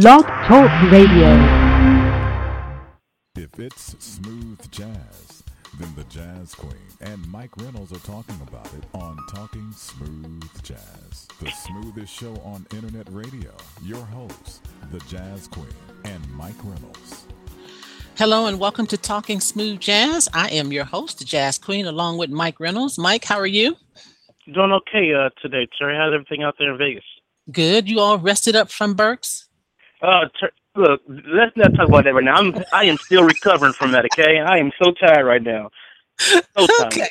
Blog Talk Radio. If it's smooth jazz, then the Jazz Queen and Mike Reynolds are talking about it on Talking Smooth Jazz, the smoothest show on internet radio. Your hosts, the Jazz Queen and Mike Reynolds. Hello and welcome to Talking Smooth Jazz. I am your host, the Jazz Queen, along with Mike Reynolds. Mike, how are you? Doing okay uh, today, Terry. How's everything out there in Vegas? Good. You all rested up from Berks? Uh, look, let's not talk about that right now. I'm I am still recovering from that. Okay, I am so tired right now. So tired. Okay.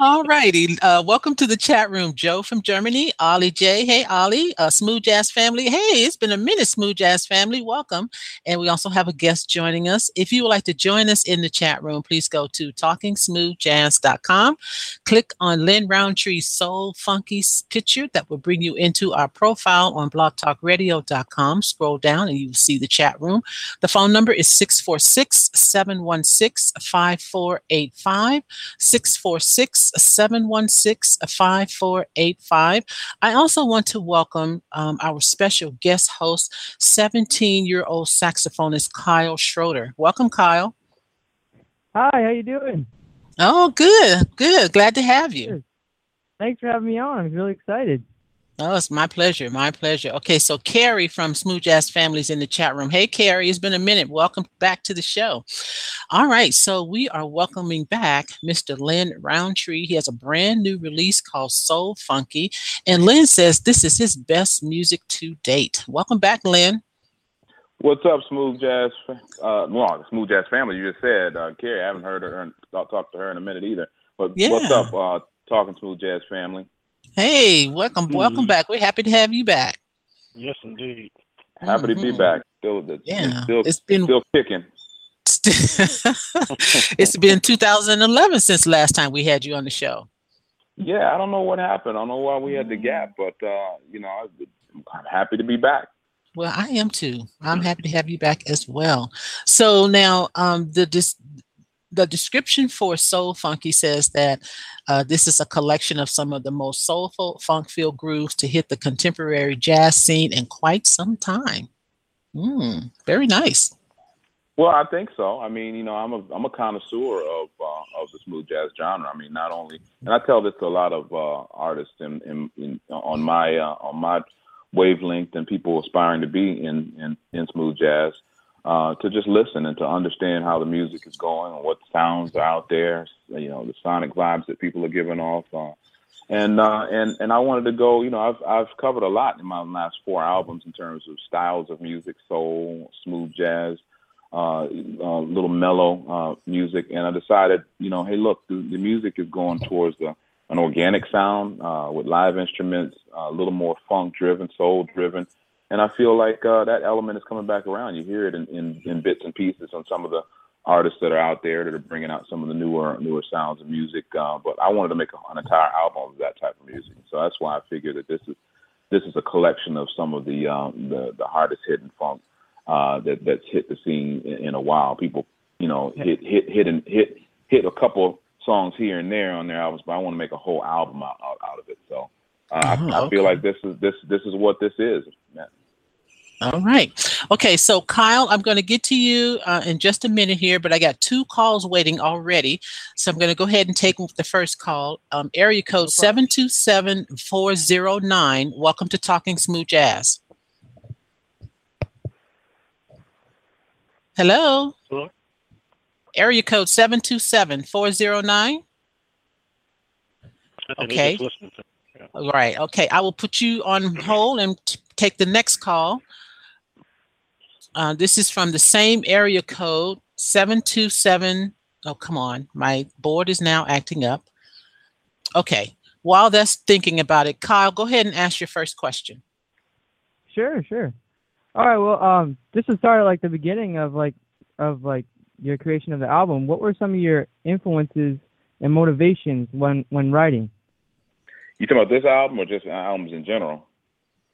All righty. Uh, welcome to the chat room, Joe from Germany, Ollie J. Hey, Ollie, uh, Smooth Jazz family. Hey, it's been a minute, Smooth Jazz family. Welcome. And we also have a guest joining us. If you would like to join us in the chat room, please go to talkingsmoothjazz.com. Click on Lin Rountree's Soul Funky picture that will bring you into our profile on blogtalkradio.com. Scroll down and you will see the chat room. The phone number is 646 716 5485. 646 716 5485. I also want to welcome um, our special guest host, 17 year old saxophonist Kyle Schroeder. Welcome, Kyle. Hi, how you doing? Oh, good, good. Glad to have you. Thanks for having me on. I'm really excited. Oh, it's my pleasure. My pleasure. Okay, so Carrie from Smooth Jazz Families in the chat room. Hey, Carrie, it's been a minute. Welcome back to the show. All right, so we are welcoming back Mr. Lin Rountree. He has a brand new release called Soul Funky, and Lin says this is his best music to date. Welcome back, Lin. What's up, Smooth Jazz? Uh, well, Smooth Jazz family. You just said, uh, Carrie. I haven't heard her, talked to her in a minute either. But what's up, uh, talking Smooth Jazz family? Hey, welcome, welcome Mhm. back. We're happy to have you back. Yes, indeed. Happy to be back. Still, the, Yeah, still, it's been still kicking. it's been 2011 since last time we had you on the show. Yeah, I don't know what happened. I don't know why we had the gap, but uh, you know, I, I'm happy to be back. Well, I am too. I'm happy to have you back as well. So now, um, the dis- the description for Soul Funky says that uh, this is a collection of some of the most soulful, funk-filled grooves to hit the contemporary jazz scene in quite some time. Mm, very nice. Well, I think so. I mean, you know, I'm a I'm a connoisseur of uh, of the smooth jazz genre. I mean, not only, and I tell this to a lot of uh, artists in, in, in on my uh, on my wavelength and people aspiring to be in in, in smooth jazz, uh, to just listen and to understand how the music is going and what sounds are out there. You know, the sonic vibes that people are giving off. Uh, and uh, and and I wanted to go. You know, I've I've covered a lot in my last four albums in terms of styles of music, soul, smooth jazz uh, uh, little mellow uh, music, and I decided, you know, hey, look, the, the music is going towards the, an organic sound uh, with live instruments, uh, a little more funk driven, soul driven, and I feel like uh, that element is coming back around. You hear it in, in, in bits and pieces on some of the artists that are out there that are bringing out some of the newer newer sounds of music. Uh, but I wanted to make an entire album of that type of music, so that's why I figured that this is this is a collection of some of the um, the, the hardest hitting funk uh, that that's hit the scene in, in a while. People, you know, hit hit hit and hit hit a couple songs here and there on their albums, but I want to make a whole album out out, out of it. So uh, I, Oh, I okay. feel like this is this this is what this is. All right. Okay, so Kyle, I'm going to get to you uh, in just a minute here, but I got two calls waiting already. So I'm going to go ahead and take the first call. Um, area code 727 409. Welcome to Talking Smooth Jazz. Hello? Hello? Area code 727 409. Okay. they're just listening to- All right. Okay. I will put you on hold and t- take the next call. Uh, this is from the same area code 727. Oh, come on. My board is now acting up. Okay. While that's thinking about it, Kyle, go ahead and ask your first question. Sure, sure. All right, well, um, just to start at like the beginning of like of like your creation of the album, what were some of your influences and motivations when when writing? You talking about this album or just albums in general?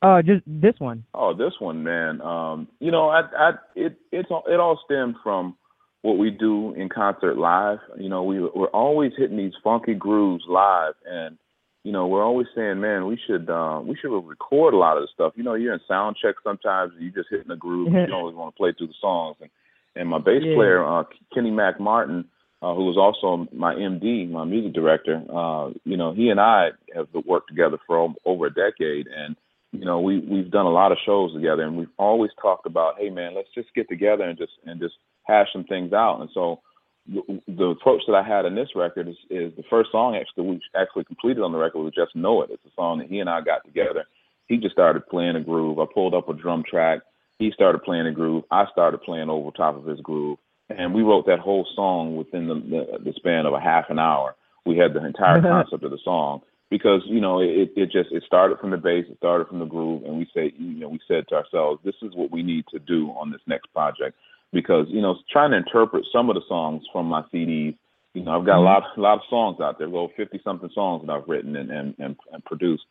Uh, just this one. Oh, this one, man. Um, you know, I, I, it, it's all, it all stemmed from what we do in concert live. You know, we we're always hitting these funky grooves live, and you know, we're always saying, man, we should uh, we should record a lot of the stuff. You know, you're in sound check sometimes, and you're just hitting the groove. you always want to play through the songs. And and my bass Yeah. player, uh, Kenny Mac Martin, uh, who was also my MD, my music director, uh, you know, he and I have worked together for over a decade, and you know, we we've done a lot of shows together, and we've always talked about, hey, man, let's just get together and just and just hash some things out. And so, the, the approach that I had in this record is, is the first song actually we actually completed on the record was just know it. It's a song that he and I got together. He just started playing a groove. I pulled up a drum track. He started playing a groove. I started playing over top of his groove, and we wrote that whole song within the the, the span of a half an hour. We had the entire concept of the song because you know it it just it started from the base, it started from the groove, and we say you know we said to ourselves, this is what we need to do on this next project because you know trying to interpret some of the songs from my CDs. You know, I've got a lot a lot of songs out there, over fifty something songs that I've written and and, and, and produced,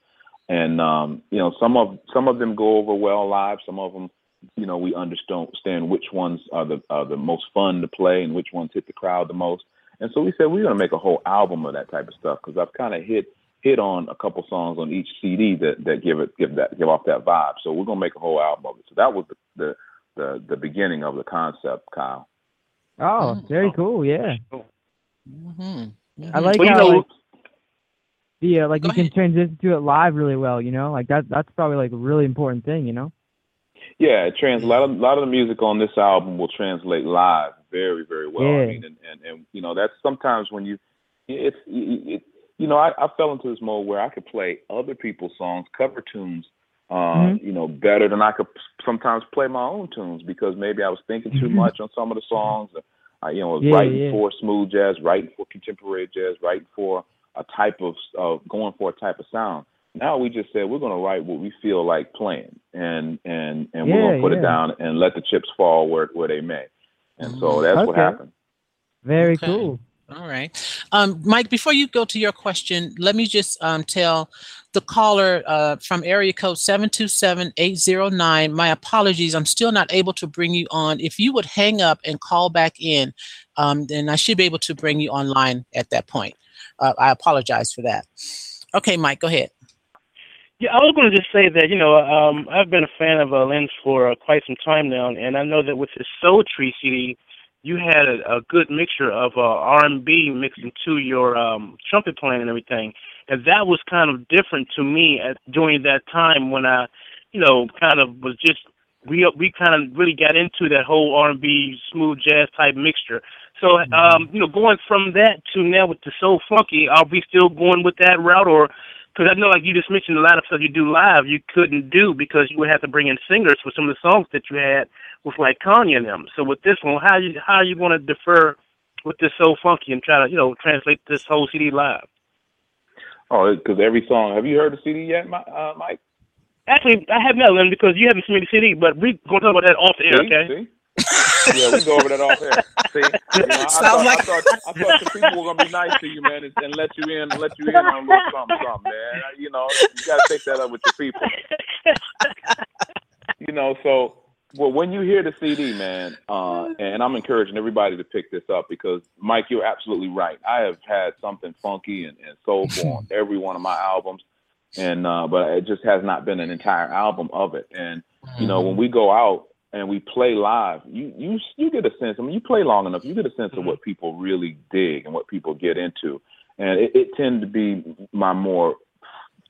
and um, you know some of some of them go over well live, some of them. You know, we understand which ones are the are the most fun to play and which ones hit the crowd the most. And so we said we're going to make a whole album of that type of stuff because I've kind of hit hit on a couple songs on each CD that, that give it give that give off that vibe. So we're gonna make a whole album of it. So that was the the the, the beginning of the concept, Kyle. Oh, very cool. Yeah. hmm I like Well, you how know- like, the uh, like Go you can ahead. transition to it live really well. You know, like that that's probably like a really important thing. You know. Yeah, it trans a lot of, a lot of the music on this album will translate live very very well. I Yeah. mean, and, and and you know that's sometimes when you it's it, you know I, I fell into this mode where I could play other people's songs, cover tunes. Uh, Mhm. you know, better than I could sometimes play my own tunes because maybe I was thinking too Mhm. much on some of the songs. I, you know, was Yeah, writing yeah. for smooth jazz, writing for contemporary jazz, writing for a type of uh, going for a type of sound. Now we just said we're going to write what we feel like playing, and and and we're going to put yeah. it down and let the chips fall where where they may. And so that's what happened. Very Okay. cool. All right. Um, Mike, before you go to your question, let me just um, tell the caller uh, from area code 727-809, my apologies. I'm still not able to bring you on. If you would hang up and call back in, um, then I should be able to bring you online at that point. Uh, I apologize for that. Okay, Mike, go ahead. Yeah, I was going to just say that you know um, I've been a fan of uh, Lin's for uh, quite some time now, and I know that with his Soul Tree CD, you had a, a good mixture of uh, R&B mixed into your um, trumpet playing and everything, and that was kind of different to me at during that time when I, you know, kind of was just we we kind of really got into that whole R&B smooth jazz type mixture. So, um, you know, going from that to now with the soul funky, are we still going with that route, or because I know, like you just mentioned, a lot of stuff you do live you couldn't do because you would have to bring in singers for some of the songs that you had with like Kanye and them. So with this one, how you how are you going to defer with this so funky and try to you know translate this whole CD live? Oh, because every song. Have you heard the CD yet, Mi- uh, Mike? Actually, I have not, Lin, because you haven't seen the CD, but we're going to talk about that off the air, See? okay? See? yeah, we go over that off air. See, you know, I, Sounds thought, like- I thought I thought the people were gonna be nice to you, man, and, and let you in, let you in on a little something, something, man. You know, you gotta take that up with your people. You know, so well, when you hear the CD, man, uh, and I'm encouraging everybody to pick this up because Mike, you're absolutely right. I have had something funky and, and soulful on every one of my albums, and uh, but it just has not been an entire album of it. And you know, when we go out and we play live, you you you get a sense. I mean, you play long enough, you get a sense of what people really dig and what people get into, and it, it tend to be my more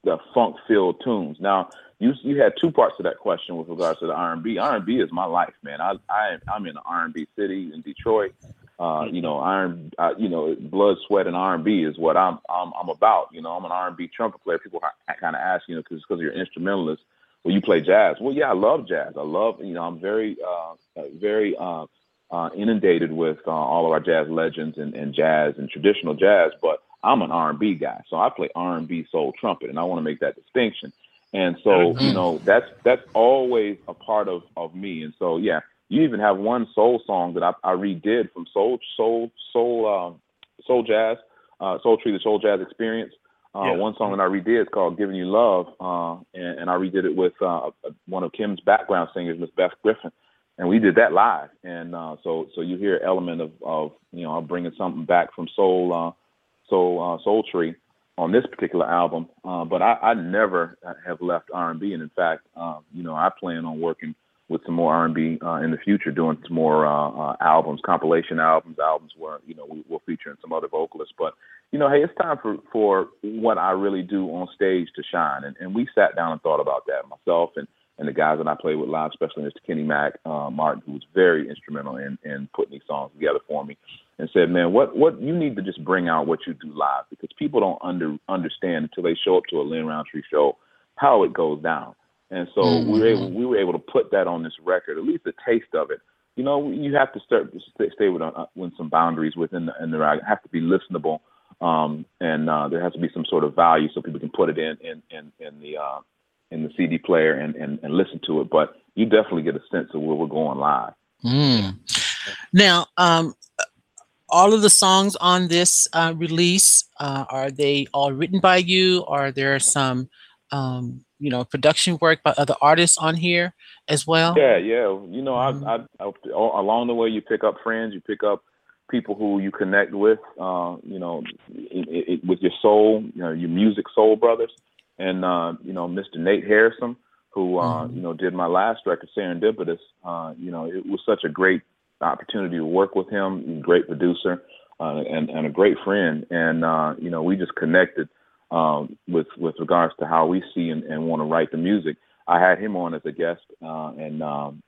the funk filled tunes. Now, you you had two parts to that question with regards to the R&B. R&B is my life, man. I I I'm in the R and B city in Detroit. Uh, you know, iron, uh, you know, blood, sweat, and R and B is what I'm, I'm, I'm about. You know, I'm an R and B trumpet player. People kind of ask, you know, because because you're an instrumentalist. Well, you play jazz. Well, yeah, I love jazz. I love, you know, I'm very, uh, uh, very uh, uh, inundated with uh, all of our jazz legends and, and jazz and traditional jazz. But I'm an R&B guy, so I play R&B soul trumpet, and I want to make that distinction. And so, you know, that's that's always a part of of me. And so, yeah, you even have one soul song that I, I redid from soul soul soul um, soul jazz, uh, soul tree, the soul jazz experience. Uh, Yeah. One song that I redid is called "Giving You Love," uh, and, and I redid it with uh, one of Kim's background singers, Miss Beth Griffith, and we did that live. And uh, so, so you hear element of, of you know, I'm bringing something back from soul, uh, soul, uh, soul tree, on this particular album. Uh, but I, I never have left R&B, and in fact, uh, you know, I plan on working with some more R&B uh, in the future, doing some more uh, uh, albums, compilation albums, albums where you know we will feature some other vocalists. But you know, hey, it's time for for what I really do on stage to shine, and and we sat down and thought about that myself and and the guys that I play with live, especially Mr. Kenny Mac uh, Martin, who was very instrumental in in putting these songs together for me, and said, man, what what you need to just bring out what you do live because people don't under understand until they show up to a Lin Rountree show how it goes down and so mm-hmm. we were able we were able to put that on this record, at least a taste of it. You know, you have to start stay, stay with uh, with some boundaries within the and there have to be listenable, um, and uh, there has to be some sort of value so people can put it in in in, in the uh, in the CD player and, and and listen to it. But you definitely get a sense of where we're going live. Mm. Now, um, all of the songs on this uh, release uh, are they all written by you? Are there some um, you know production work by other artists on here as well yeah yeah you know mm-hmm. I, I, I, along the way you pick up friends you pick up people who you connect with uh, you know it, it, with your soul you know your music soul brothers and uh, you know mr nate harasim who uh, mm-hmm. you know did my last record serendipitous uh, you know it was such a great opportunity to work with him great producer uh, and, and a great friend and uh, you know we just connected um, with with regards to how we see and, and want to write the music. I had him on as a guest, uh, and um,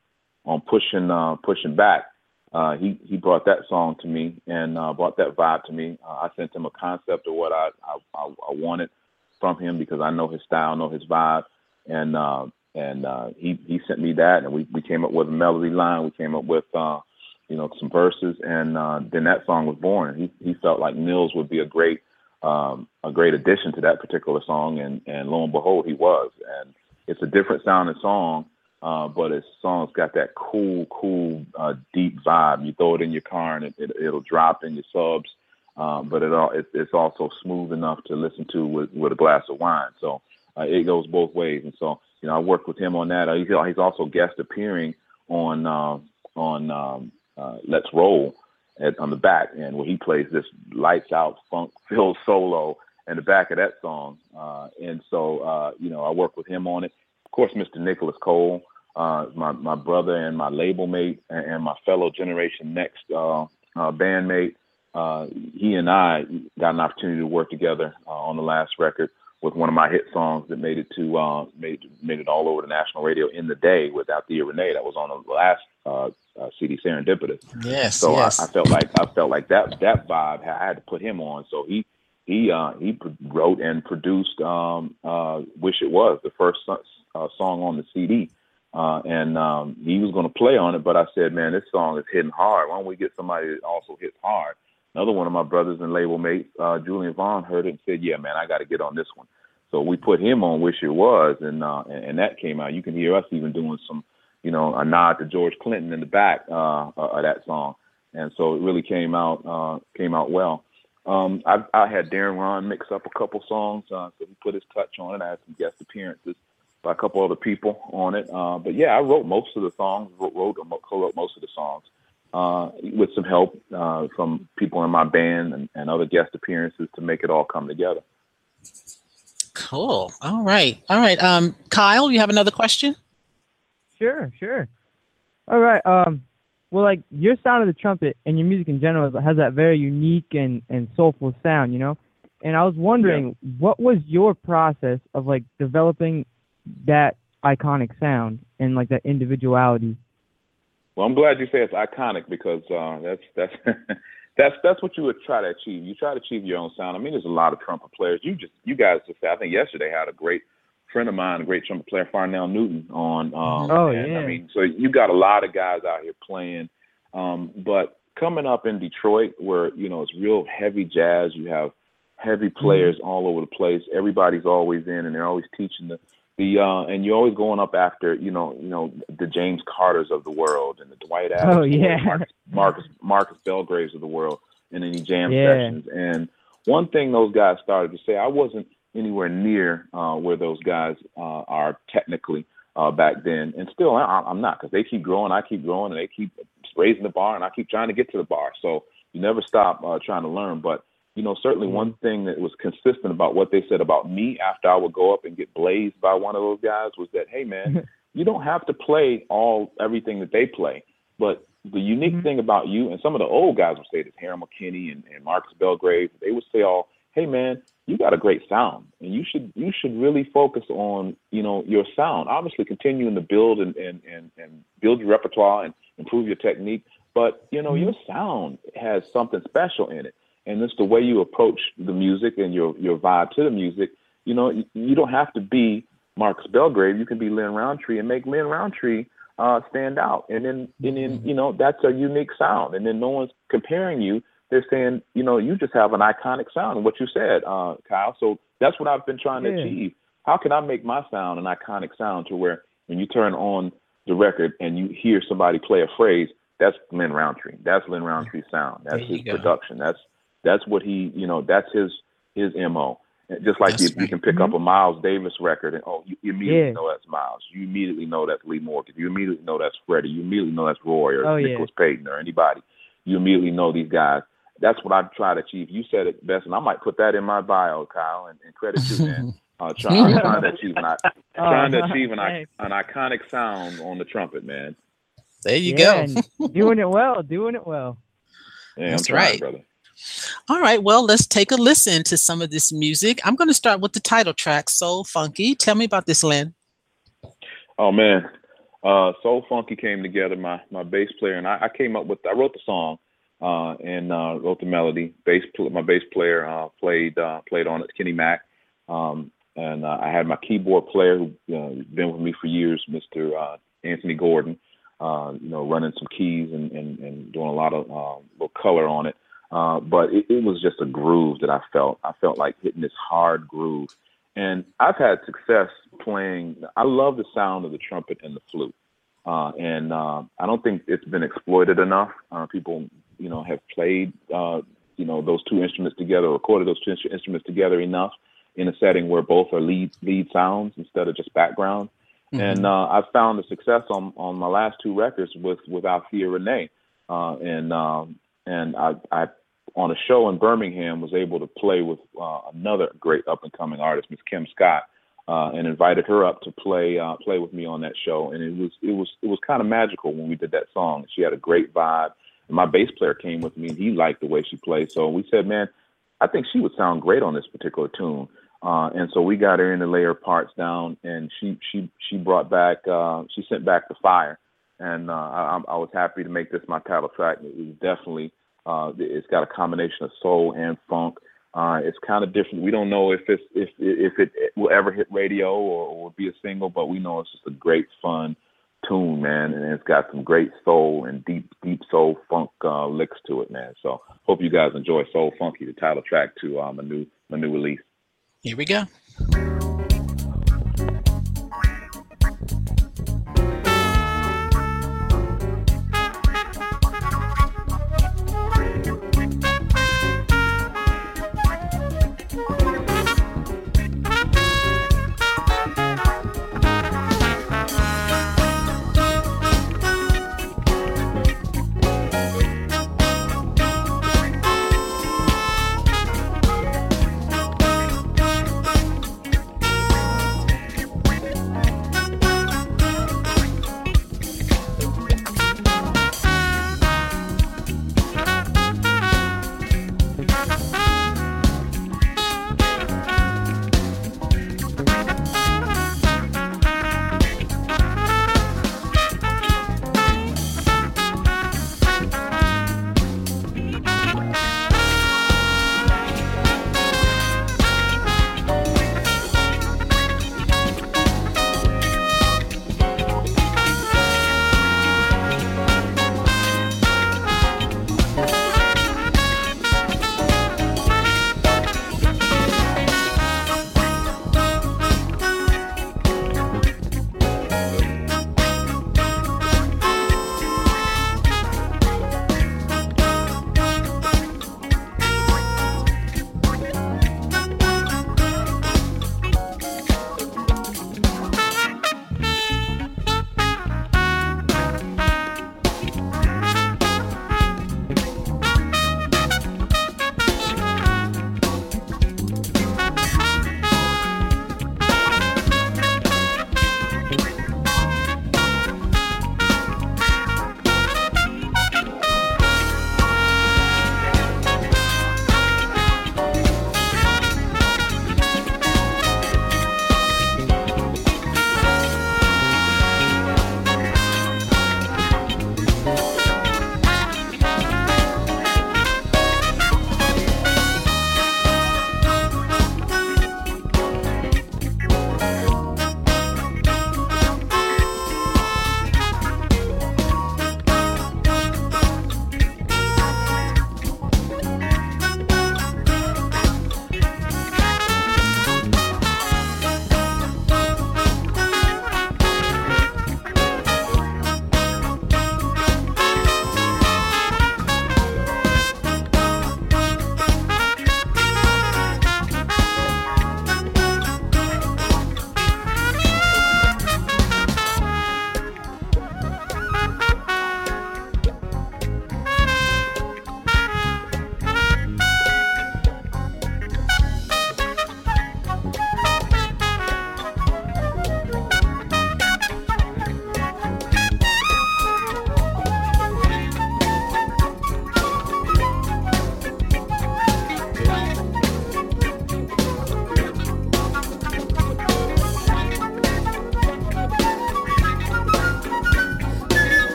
on pushing uh, pushing back, uh, he he brought that song to me and uh, brought that vibe to me. Uh, I sent him a concept of what I, I I wanted from him because I know his style, know his vibe, and uh, and uh, he he sent me that, and we we came up with a melody line. We came up with uh, you know some verses, and uh, then that song was born. He he felt like Nils would be a great um, a great addition to that particular song, and and lo and behold, he was. And it's a different sounding song, uh, but his song's got that cool, cool, uh, deep vibe. You throw it in your car, and it, it will drop in your subs. Um, but it all it, it's also smooth enough to listen to with with a glass of wine. So uh, it goes both ways. And so you know, I worked with him on that. Uh, he's, he's also guest appearing on on um, uh, Let's Roll at, on the back, end, where he plays this lights out funk filled solo in the back of that song. Uh, and so, uh, you know, I work with him on it. Of course, Mr. Nicholas Cole, uh, my my brother and my label mate and, and my fellow Generation Next uh, uh, bandmate. Uh, he and I got an opportunity to work together uh, on the last record with one of my hit songs that made it to uh, made made it all over the national radio in the day with Althea Renee. That was on the last uh, uh, CD Serendipitous. Yes. So yes. I, I, felt like I felt like that that vibe I had to put him on. So he he uh, he wrote and produced um, uh, "Wish It Was," the first uh, song on the CD. Uh, and um, he was going to play on it, but I said, "Man, this song is hitting hard. Why don't we get somebody that also hits hard?" Another one of my brothers and label mates, uh, Julian Vaughn, heard it and said, "Yeah, man, I got to get on this one." So we put him on "Wish It Was," and, uh, and and that came out. You can hear us even doing some, you know, a nod to George Clinton in the back uh, uh of that song, and so it really came out uh, came out well. Um, I, I had Darren Rahn mix up a couple songs, uh, so he put his touch on it. I had some guest appearances by a couple other people on it, uh, but yeah, I wrote most of the songs, wrote, wrote co-wrote most of the songs uh, with some help uh, from people in my band and, and other guest appearances to make it all come together. Cool. All right. All right. Um, Kyle, you have another question? Sure, sure. All right. Um, well, like your sound of the trumpet and your music in general has that very unique and, and soulful sound, you know. And I was wondering, yeah. what was your process of like developing that iconic sound and like that individuality? Well, I'm glad you say it's iconic because uh, that's that's that's that's what you would try to achieve. You try to achieve your own sound. I mean, there's a lot of trumpet players. You just you guys just I think yesterday had a great friend of mine, a great trumpet player, Farnell Newton, on. Um, oh and, yeah. I mean, so you got a lot of guys out here playing. Um, but coming up in Detroit, where you know it's real heavy jazz, you have heavy players mm-hmm. all over the place. Everybody's always in, and they're always teaching the the uh, and you're always going up after you know you know the James Carters of the world and the Dwight Adams, oh yeah, Marcus, Marcus Marcus Belgraves of the world, and any jam yeah. sessions. And one thing those guys started to say, I wasn't anywhere near uh, where those guys uh, are technically uh, back then, and still I, I'm not because they keep growing, I keep growing, and they keep raising the bar, and I keep trying to get to the bar. So you never stop uh, trying to learn, but you know, certainly Mhm. one thing that was consistent about what they said about me after I would go up and get blazed by one of those guys was that, hey man, you don't have to play all everything that they play, but the unique Mhm. thing about you and some of the old guys would say this, Harold McKinney and, and Marcus Belgrave, they would say all, hey man, you got a great sound. And you should you should really focus on you know your sound. Obviously continuing to build and and and, and build your repertoire and improve your technique. But you know your sound has something special in it and it's the way you approach the music and your your vibe to the music you know you, you don't have to be marcus belgrave you can be lin rountree and make lin rountree uh, stand out and then and then you know that's a unique sound and then no one's comparing you they're saying, you know, you just have an iconic sound, and what you said, uh, Kyle. So that's what I've been trying to Yeah. achieve. How can I make my sound an iconic sound to where when you turn on the record and you hear somebody play a phrase, that's Lin Rountree. That's Lin Rountree's sound. That's his go. production. That's that's what he, you know, that's his his mo. And Just like That's you, you can pick up a Miles Davis record and oh, you, you immediately Yeah. know that's Miles. You immediately know that's Lee Morgan. You immediately know that's Freddie. You immediately know that's Roy or Oh, yeah. Nicholas Payton or anybody. You immediately know these guys that's what I try to achieve. You said it best, and I might put that in my bio, Kyle, and, and credit you, man. Uh, try, I'm trying to achieve an, I- trying to Oh, achieve an, i- an iconic sound on the trumpet, man. There you yeah, go. doing it well, doing it well. Yeah, That's I'm trying, right. brother. All right, well, let's take a listen to some of this music. I'm going to start with the title track, Soul Funky. Tell me about this, Lin. Oh man, uh, Soul Funky came together. My my bass player and I, I came up with. I wrote the song uh, and uh, wrote the melody. Bass, my bass player uh, played uh, played on it. Kenny Mac, um, and uh, I had my keyboard player who uh, been with me for years, Mr. Anthony Gordon. You know, running some keys and, and, and doing a lot of little color on it. Uh, but it, it was just a groove that I felt. I felt like hitting this hard groove. And I've had success playing. I love the sound of the trumpet and the flute. Uh, and uh, I don't think it's been exploited enough. Uh, people, you know, have played, uh, you know, those two instruments together, recorded those two instruments together enough in a setting where both are lead lead sounds instead of just background. And uh, I've found the success on on my last two records with with Althea Renee, uh, and um, and I, I on a show in Birmingham was able to play with uh, another great up and coming artist, Miss Kim Scott, uh, and invited her up to play uh, play with me on that show. And it was it was it was kind of magical when we did that song. She had a great vibe. And my bass player came with me, and he liked the way she played. So we said, man, I think she would sound great on this particular tune. Uh, and so we got her in to lay her parts down, and she she she brought back uh, she sent back the fire, and uh, I, I was happy to make this my title track. It was definitely uh, it's got a combination of soul and funk. Uh, it's kind of different. We don't know if it's if if it will ever hit radio or, or will be a single, but we know it's just a great fun tune, man, and it's got some great soul and deep deep soul funk uh, licks to it, man. So hope you guys enjoy Soul Funky, the title track to uh, my new my new release. Here we go.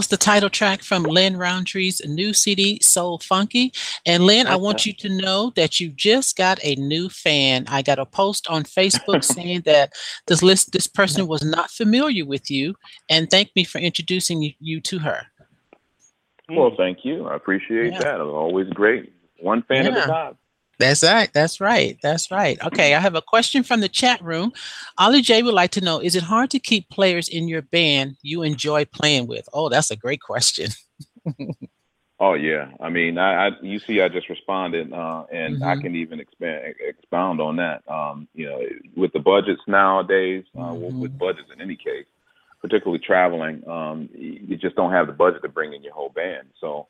Was the title track from Lin Rountree's new CD, Soul Funky. And Lin, I want you to know that you just got a new fan. I got a post on Facebook saying that this list, this person was not familiar with you, and thank me for introducing you, to her. Well, thank you. I appreciate Yeah. that. It's always great. One fan at Yeah. a time. That's right. That's right. That's right. Okay, I have a question from the chat room. Ollie J would like to know: Is it hard to keep players in your band you enjoy playing with? Oh, that's a great question. Oh yeah, I mean, I, I you see, I just responded, uh, and I Mhm. can even expand expound on that. Um, you know, with the budgets nowadays, uh, with- with budgets in any case, particularly traveling, um, you just don't have the budget to bring in your whole band. So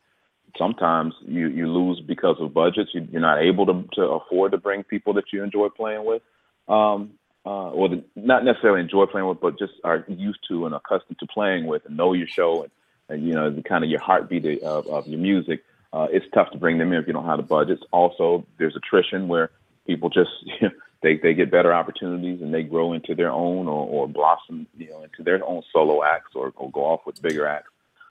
sometimes you you lose because of budgets. You, you're not able to to afford to bring people that you enjoy playing with, um, uh, or the, not necessarily enjoy playing with, but just are used to and accustomed to playing with, and know your show and and you know the kind of your heartbeat of, of your music. Uh, it's tough to bring them in if you don't have the budgets. Also, there's attrition where people just they they get better opportunities and they grow into their own or, or blossom you know into their own solo acts or, or go off with bigger acts.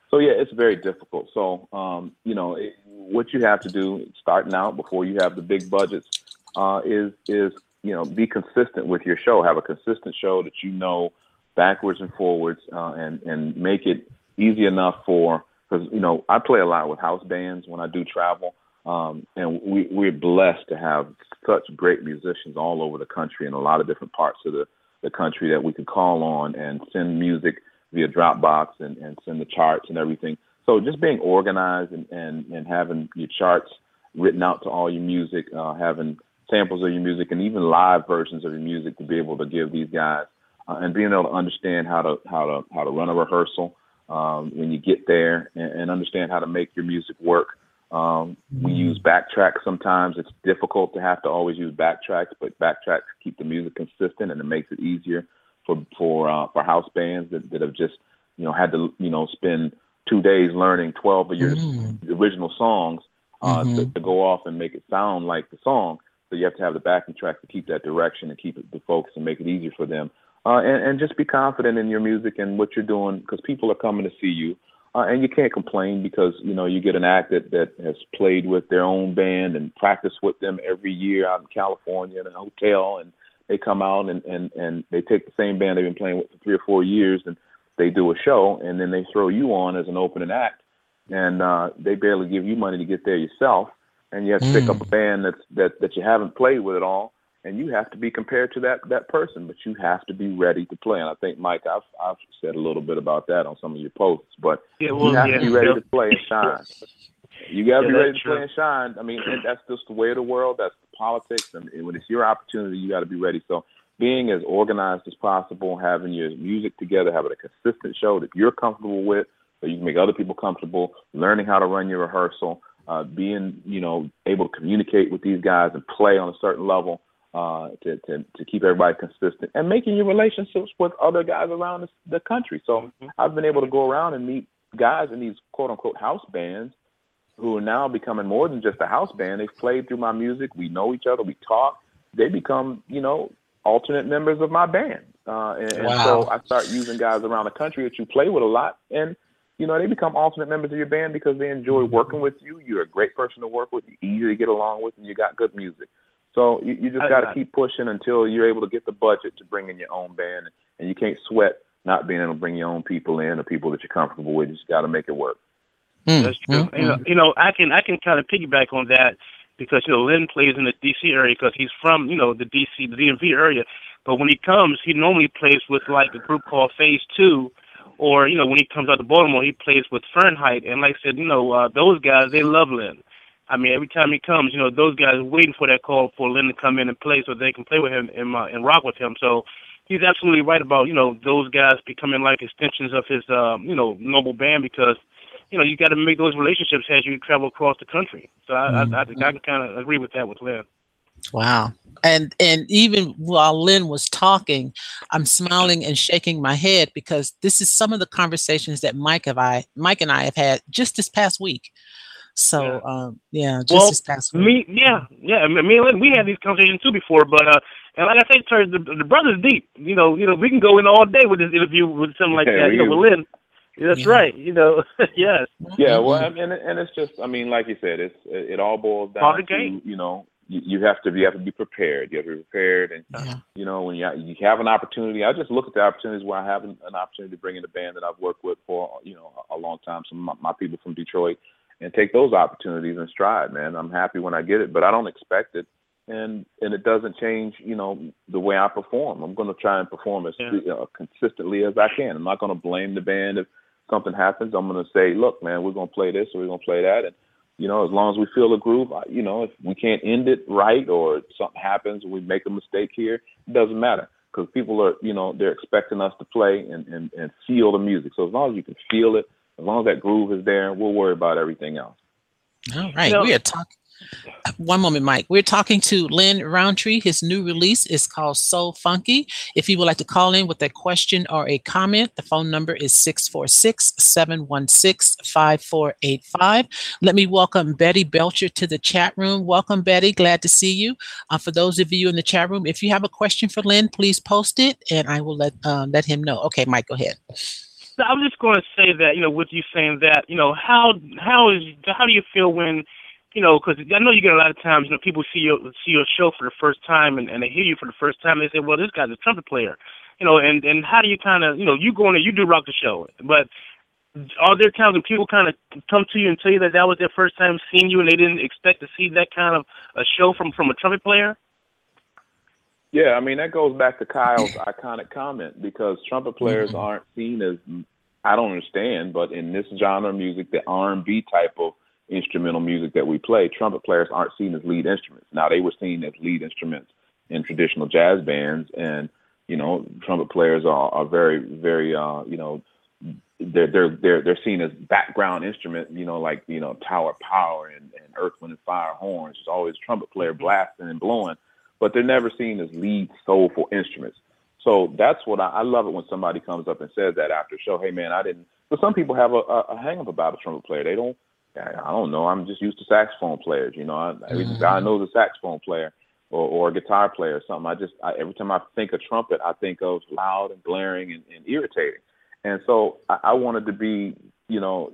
So yeah, it's very difficult. So um, you know it, what you have to do starting out before you have the big budgets uh, is is you know be consistent with your show. Have a consistent show that you know backwards and forwards, uh, and and make it easy enough for because you know I play a lot with house bands when I do travel, um, and we we're blessed to have such great musicians all over the country in a lot of different parts of the the country that we can call on and send music via Dropbox and, and send the charts and everything. So just being organized and, and, and having your charts written out to all your music, uh, having samples of your music and even live versions of your music to be able to give these guys uh, and being able to understand how to how to how to run a rehearsal um, when you get there and, and understand how to make your music work. Um, we use backtracks sometimes. It's difficult to have to always use backtracks, but backtracks keep the music consistent and it makes it easier for for uh, for house bands that, that have just you know had to you know spend two days learning twelve of your Mm. original songs uh, to, Mhm. to go off and make it sound like the song. So you have to have the backing track to keep that direction and keep it the focus and make it easier for them. Uh, and, and just be confident in your music and what you're doing because people are coming to see you. Uh, and you can't complain because you know you get an act that, that has played with their own band and practiced with them every year out in California in a hotel, and they come out and, and, and they take the same band they've been playing with for three or four years and they do a show and then they throw you on as an opening act and uh, they barely give you money to get there yourself, and you have to pick up a band that's that that you haven't played with at all, and you have to be compared to that that person, but you have to be ready to play. And I think Mike, I've I've said a little bit about that on some of your posts, but Yeah, you have yeah, to be ready yeah. to play and shine. You got to Yeah, be ready that's to play and shine. I mean, and that's just the way of the world. That's politics, and when it's your opportunity, you got to be ready. So, being as organized as possible, having your music together, having a consistent show that you're comfortable with, so you can make other people comfortable. Learning how to run your rehearsal, uh, being you know able to communicate with these guys and play on a certain level uh, to, to to keep everybody consistent, and making your relationships with other guys around the, the country. So, I've been able to go around and meet guys in these quote unquote house bands who are now becoming more than just a house band. They've played through my music. We know each other. We talk. They become, you know, alternate members of my band. Uh, and, and so I start using guys around the country that you play with a lot. And, you know, they become alternate members of your band because they enjoy working with you. You're a great person to work with. You're easy to get along with, and you got good music. So you, you just got to keep pushing until you're able to get the budget to bring in your own band. And you can't sweat not being able to bring your own people in or people that you're comfortable with. You just got to make it work. Mm, That's true. mm, You, know, mm. you know, I can I can kind of piggyback on that because you know Lin plays in the D.C. area because he's from you know the D.C. the DMV area. But when he comes, he normally plays with like a group called Phase Two, or you know when he comes out to Baltimore, he plays with Fahrenheit. And like I said, you know uh, those guys they love Lin. I mean, every time he comes, you know those guys are waiting for that call for Lin to come in and play so they can play with him and uh, and rock with him. So he's absolutely right about you know those guys becoming like extensions of his um, you know noble band because you know you got to make those relationships as you travel across the country. So I I, I think I can kind of agree with that with Lin. Wow. And and even while Lin was talking, I'm smiling and shaking my head because this is some of the conversations that Mike have I Mike and I have had just this past week. So Yeah. um yeah, just Well, this past week. Me, yeah, yeah. Me me and Lin, we had these conversations too before, but uh, and like I said, Terry, the, the brother's deep. You know, you know, we can go in all day with this interview with something like Yeah, that. we You know, with Lin. That's Yeah. right. You know, yes. Yeah, well, I mean, and it's just, I mean, like you said, it's it, it all boils down to game. you know, you, you have to you have to be prepared. You have to be prepared, and yeah. you know, when you you have an opportunity, I just look at the opportunities where I have an, an opportunity to bring in a band that I've worked with for you know a, a long time. Some of my, my people from Detroit, and take those opportunities and stride. Man, I'm happy when I get it, but I don't expect it, and and it doesn't change you know the way I perform. I'm going to try and perform as Yeah. uh, consistently as I can. I'm not going to blame the band if something happens. I'm going to say, look, man, we're going to play this or we're going to play that, and you know, as long as we feel the groove, I- you know, if we can't end it right or something happens and we make a mistake here, it doesn't matter because people are, you know, they're expecting us to play and, and, and feel the music. So as long as you can feel it, as long as that groove is there, we'll worry about everything else. All right, know- we are talking. One moment, Mike. We're talking to Lin Rountree. His new release is called So Funky. If you would like to call in with a question or a comment, the phone number is 646 716 5485. Let me welcome Betty Belcher to the chat room. Welcome, Betty. Glad to see you. Uh, for those of you in the chat room, if you have a question for Lin, please post it and I will let uh, let him know. Okay, Mike, go ahead. So I'm just going to say that, you know, with you saying that, you know, how how is how do you feel when, you know, because I know you get a lot of times, you know, people see your see your show for the first time and, and they hear you for the first time, they say, well, this guy's a trumpet player, you know, and and how do you kind of, you know, you go in there, you do rock the show, but are there times when people kind of come to you and tell you that that was their first time seeing you and they didn't expect to see that kind of a show from from a trumpet player? Yeah, I mean that goes back to Kyle's iconic comment because trumpet players Mhm. aren't seen as I don't understand, but in this genre of music, the R and B type of instrumental music that we play, trumpet players aren't seen as lead instruments. Now they were seen as lead instruments in traditional jazz bands, and you know, trumpet players are, are very, very, uh, you know, they're they're they're they're seen as background instrument, you know, like you know Tower Power and, and Earth, Wind and Fire horns. It's always trumpet player blasting and blowing, but they're never seen as lead soulful instruments. So that's what I, I love it when somebody comes up and says that after a show. Hey man, I didn't. But some people have a, a, a hang up about a trumpet player. They don't. I, I don't know. I'm just used to saxophone players. You know, I, Mhm. guy knows a saxophone player or, or a guitar player or something. I just I, every time I think of trumpet, I think of loud and blaring and, and irritating. And so I, I wanted to be, you know,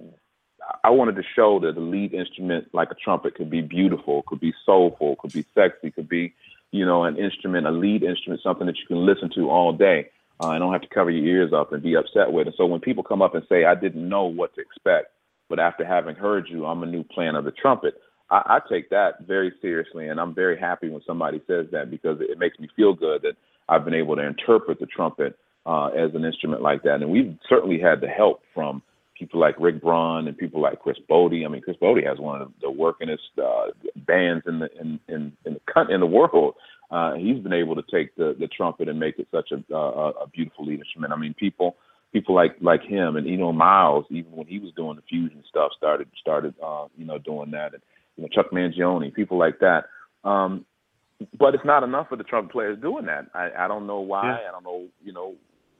I wanted to show that the lead instrument, like a trumpet, could be beautiful, could be soulful, could be sexy, could be, you know, an instrument, a lead instrument, something that you can listen to all day uh, and don't have to cover your ears up and be upset with. And so when people come up and say, I didn't know what to expect, but after having heard you, I'm a new plan of the trumpet, I, I take that very seriously. And I'm very happy when somebody says that because it makes me feel good that I've been able to interpret the trumpet uh, as an instrument like that. And we've certainly had the help from people like Rick Braun and people like Chris Botti. I mean, Chris Botti has one of the workingest uh, bands in the in in in the in the world. Uh, he's been able to take the the trumpet and make it such a a, a beautiful lead instrument. I mean, people people like like him and you know Miles, even when he was doing the fusion stuff, started started uh, you know doing that, and you know Chuck Mangione, people like that. Um, but it's not enough for the trumpet players doing that. I, I don't know why. Yeah. I don't know, you know,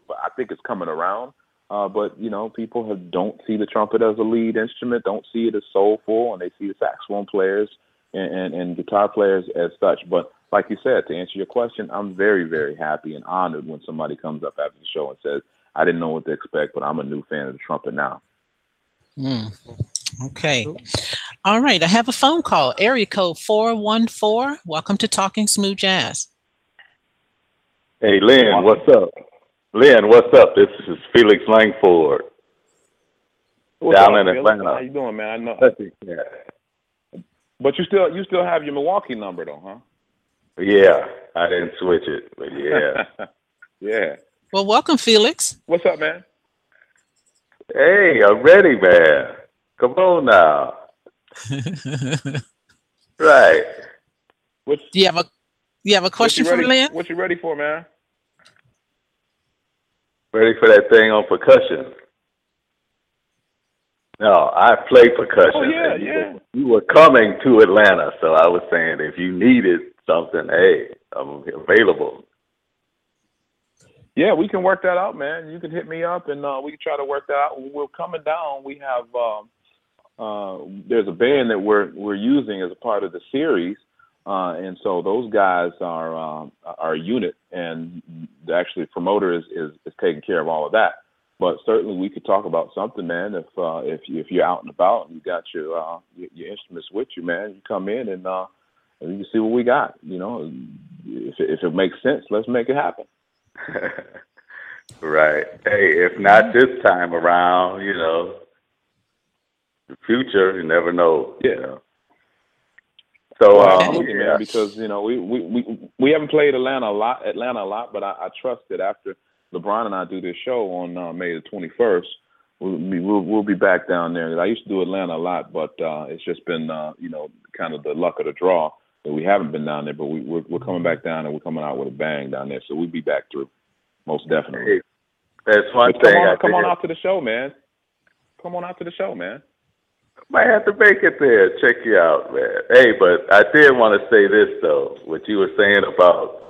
but I think it's coming around. Uh, but you know, people have don't see the trumpet as a lead instrument, don't see it as soulful, and they see the saxophone players and, and, and guitar players as such. But like you said, to answer your question, I'm very, very happy and honored when somebody comes up after the show and says, "I didn't know what to expect, but I'm a new fan of the trumpet now." Mm. Okay. All right. I have a phone call. Area code 414. Welcome to Talking Smooth Jazz. Hey, Lin, what's up? Lin, what's up? This is Felix Langford. What's Down up, in Felix? Atlanta. How you doing, man? I know, Yeah. but you still you still have your Milwaukee number though, huh? Yeah, I didn't switch it, but yeah. yeah. Well, welcome, Felix. What's up, man? hey, I'm ready, man. Come on now. Right. What's Do you have a you have a question for you Lin? What you ready for, man? Ready for that thing on percussion? No, I play percussion. Oh, yeah, and you yeah. were- You were coming to Atlanta, so I was saying if you needed something, hey, I'm available. Yeah, we can work that out, man. You can hit me up, and uh, we can try to work that out. We're coming down, we have um, uh, there's a band that we're we're using as a part of the series, uh, and so those guys are um, are a unit, and actually promoter is, is is taking care of all of that. but certainly we could talk about something, man. If uh, if you, if you're out and about and you got your uh, your, your instruments with you, man, you come in and uh, and you see what we got. You know, if if it makes sense, let's make it happen. right. Hey, if not this time around, you know, the future, you never know. Yeah. You know? So, um, yeah. man, because you know we, we we we haven't played Atlanta a lot, Atlanta a lot, but I, I trust that after LeBron and I do this show on uh, May the 21st, we'll be we'll, we'll be back down there. I used to do Atlanta a lot, but uh, it's just been uh, you know kind of the luck of the draw that we haven't been down there. But we we're, we're coming back down and we're coming out with a bang down there, so we'll be back through most definitely. That's one But come thing. on, I come on out to the show, man. Come on out to the show, man. Might have to make it there. Check you out, man. Hey, but I did want to say this though. What you were saying about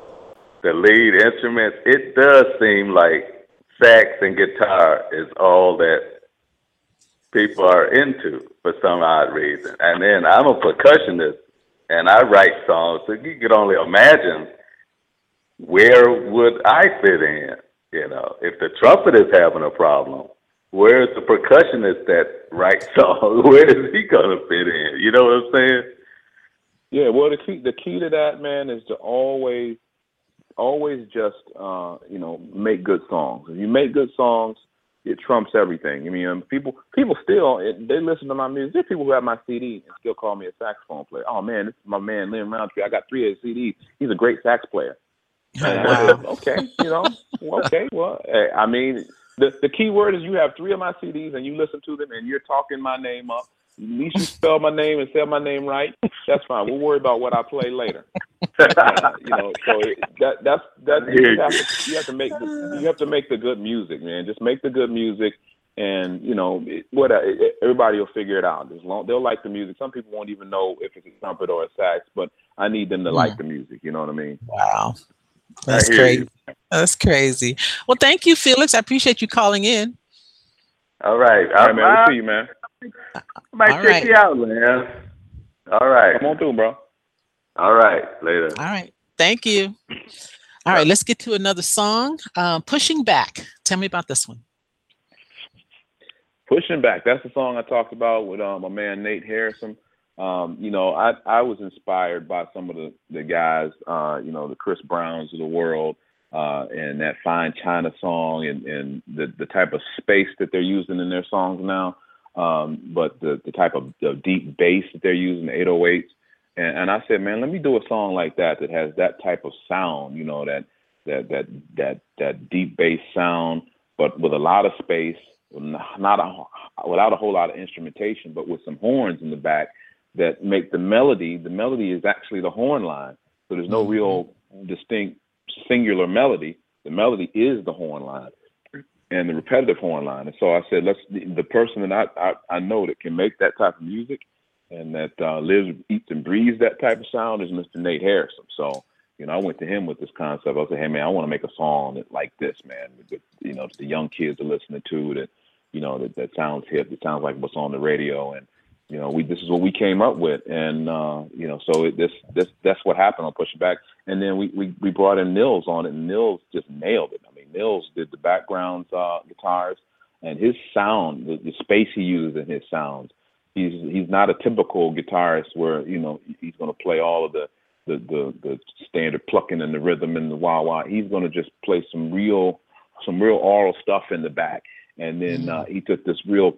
the lead instruments, it does seem like sax and guitar is all that people are into for some odd reason. And then I'm a percussionist and I write songs, so you could only imagine where would I fit in? You know, if the trumpet is having a problem, where's the percussionist that writes songs? Where is he gonna fit in? You know what I'm saying? Yeah, well, the key the key to that, man, is to always, always just, uh, you know, make good songs. If you make good songs, it trumps everything. I mean, um, people people still it, they listen to my music. There's people who have my CD and still call me a saxophone player. Oh man, this is my man Lin Rountree. I got three of his CDs. He's a great sax player. Wow. okay, you know, okay, well, eh, I mean, the the key word is you have three of my CDs and you listen to them and you're talking my name up. At least you spell my name and say my name right. That's fine. We'll worry about what I play later. Uh, you know, so it, that that's that you have, to, you have to make the, you have to make the good music, man. Just make the good music, and you know it, what it, everybody will figure it out. As long they'll like the music. Some people won't even know if it's a trumpet or a sax, but I need them to like the music. You know what I mean? Wow. That's crazy. you. That's crazy. Well, thank you, Felix. I appreciate you calling in. All right. All right, man. We'll see you, man. Might All check right. you out, man. All right. Come on through, bro. All right. Later. All right. Thank you. All right, let's get to another song. Um, Pushing Back. Tell me about this one. Pushing back. That's the song I talked about with um, my man Nate Harasim. Um, you know, I I was inspired by some of the the guys, uh, you know, the Chris Browns of the world, uh, and that Fine China song, and and the the type of space that they're using in their songs now. Um, but the the type of the deep bass that they're using, the 808s, and and I said, man, let me do a song like that that has that type of sound, you know, that that that that that deep bass sound, but with a lot of space, not not a, without a whole lot of instrumentation, but with some horns in the back that make the melody. The melody is actually the horn line, so there's no real distinct singular melody. The melody is the horn line and the repetitive horn line. And so I said, let's the, person that I, I I know that can make that type of music and that uh, lives, eats, and breathes that type of sound is Mr. Nate Harasim. So you know, I went to him with this concept. I said, hey man, I want to make a song that like this, man. That, you know, the young kids are listening to that. You know, that that sounds hip. That sounds like what's on the radio and you know, we this is what we came up with, and uh, you know, so it, this this that's what happened on Pushing Back, and then we we we brought in Nils on it, and Nils just nailed it. I Nils did the backgrounds uh, guitars, and his sound, the, the space he used in his sounds, he's he's not a typical guitarist where you know he's going to play all of the the the, the standard plucking and the rhythm and the wah wah. He's going to just play some real some real oral stuff in the back and then uh, he took this real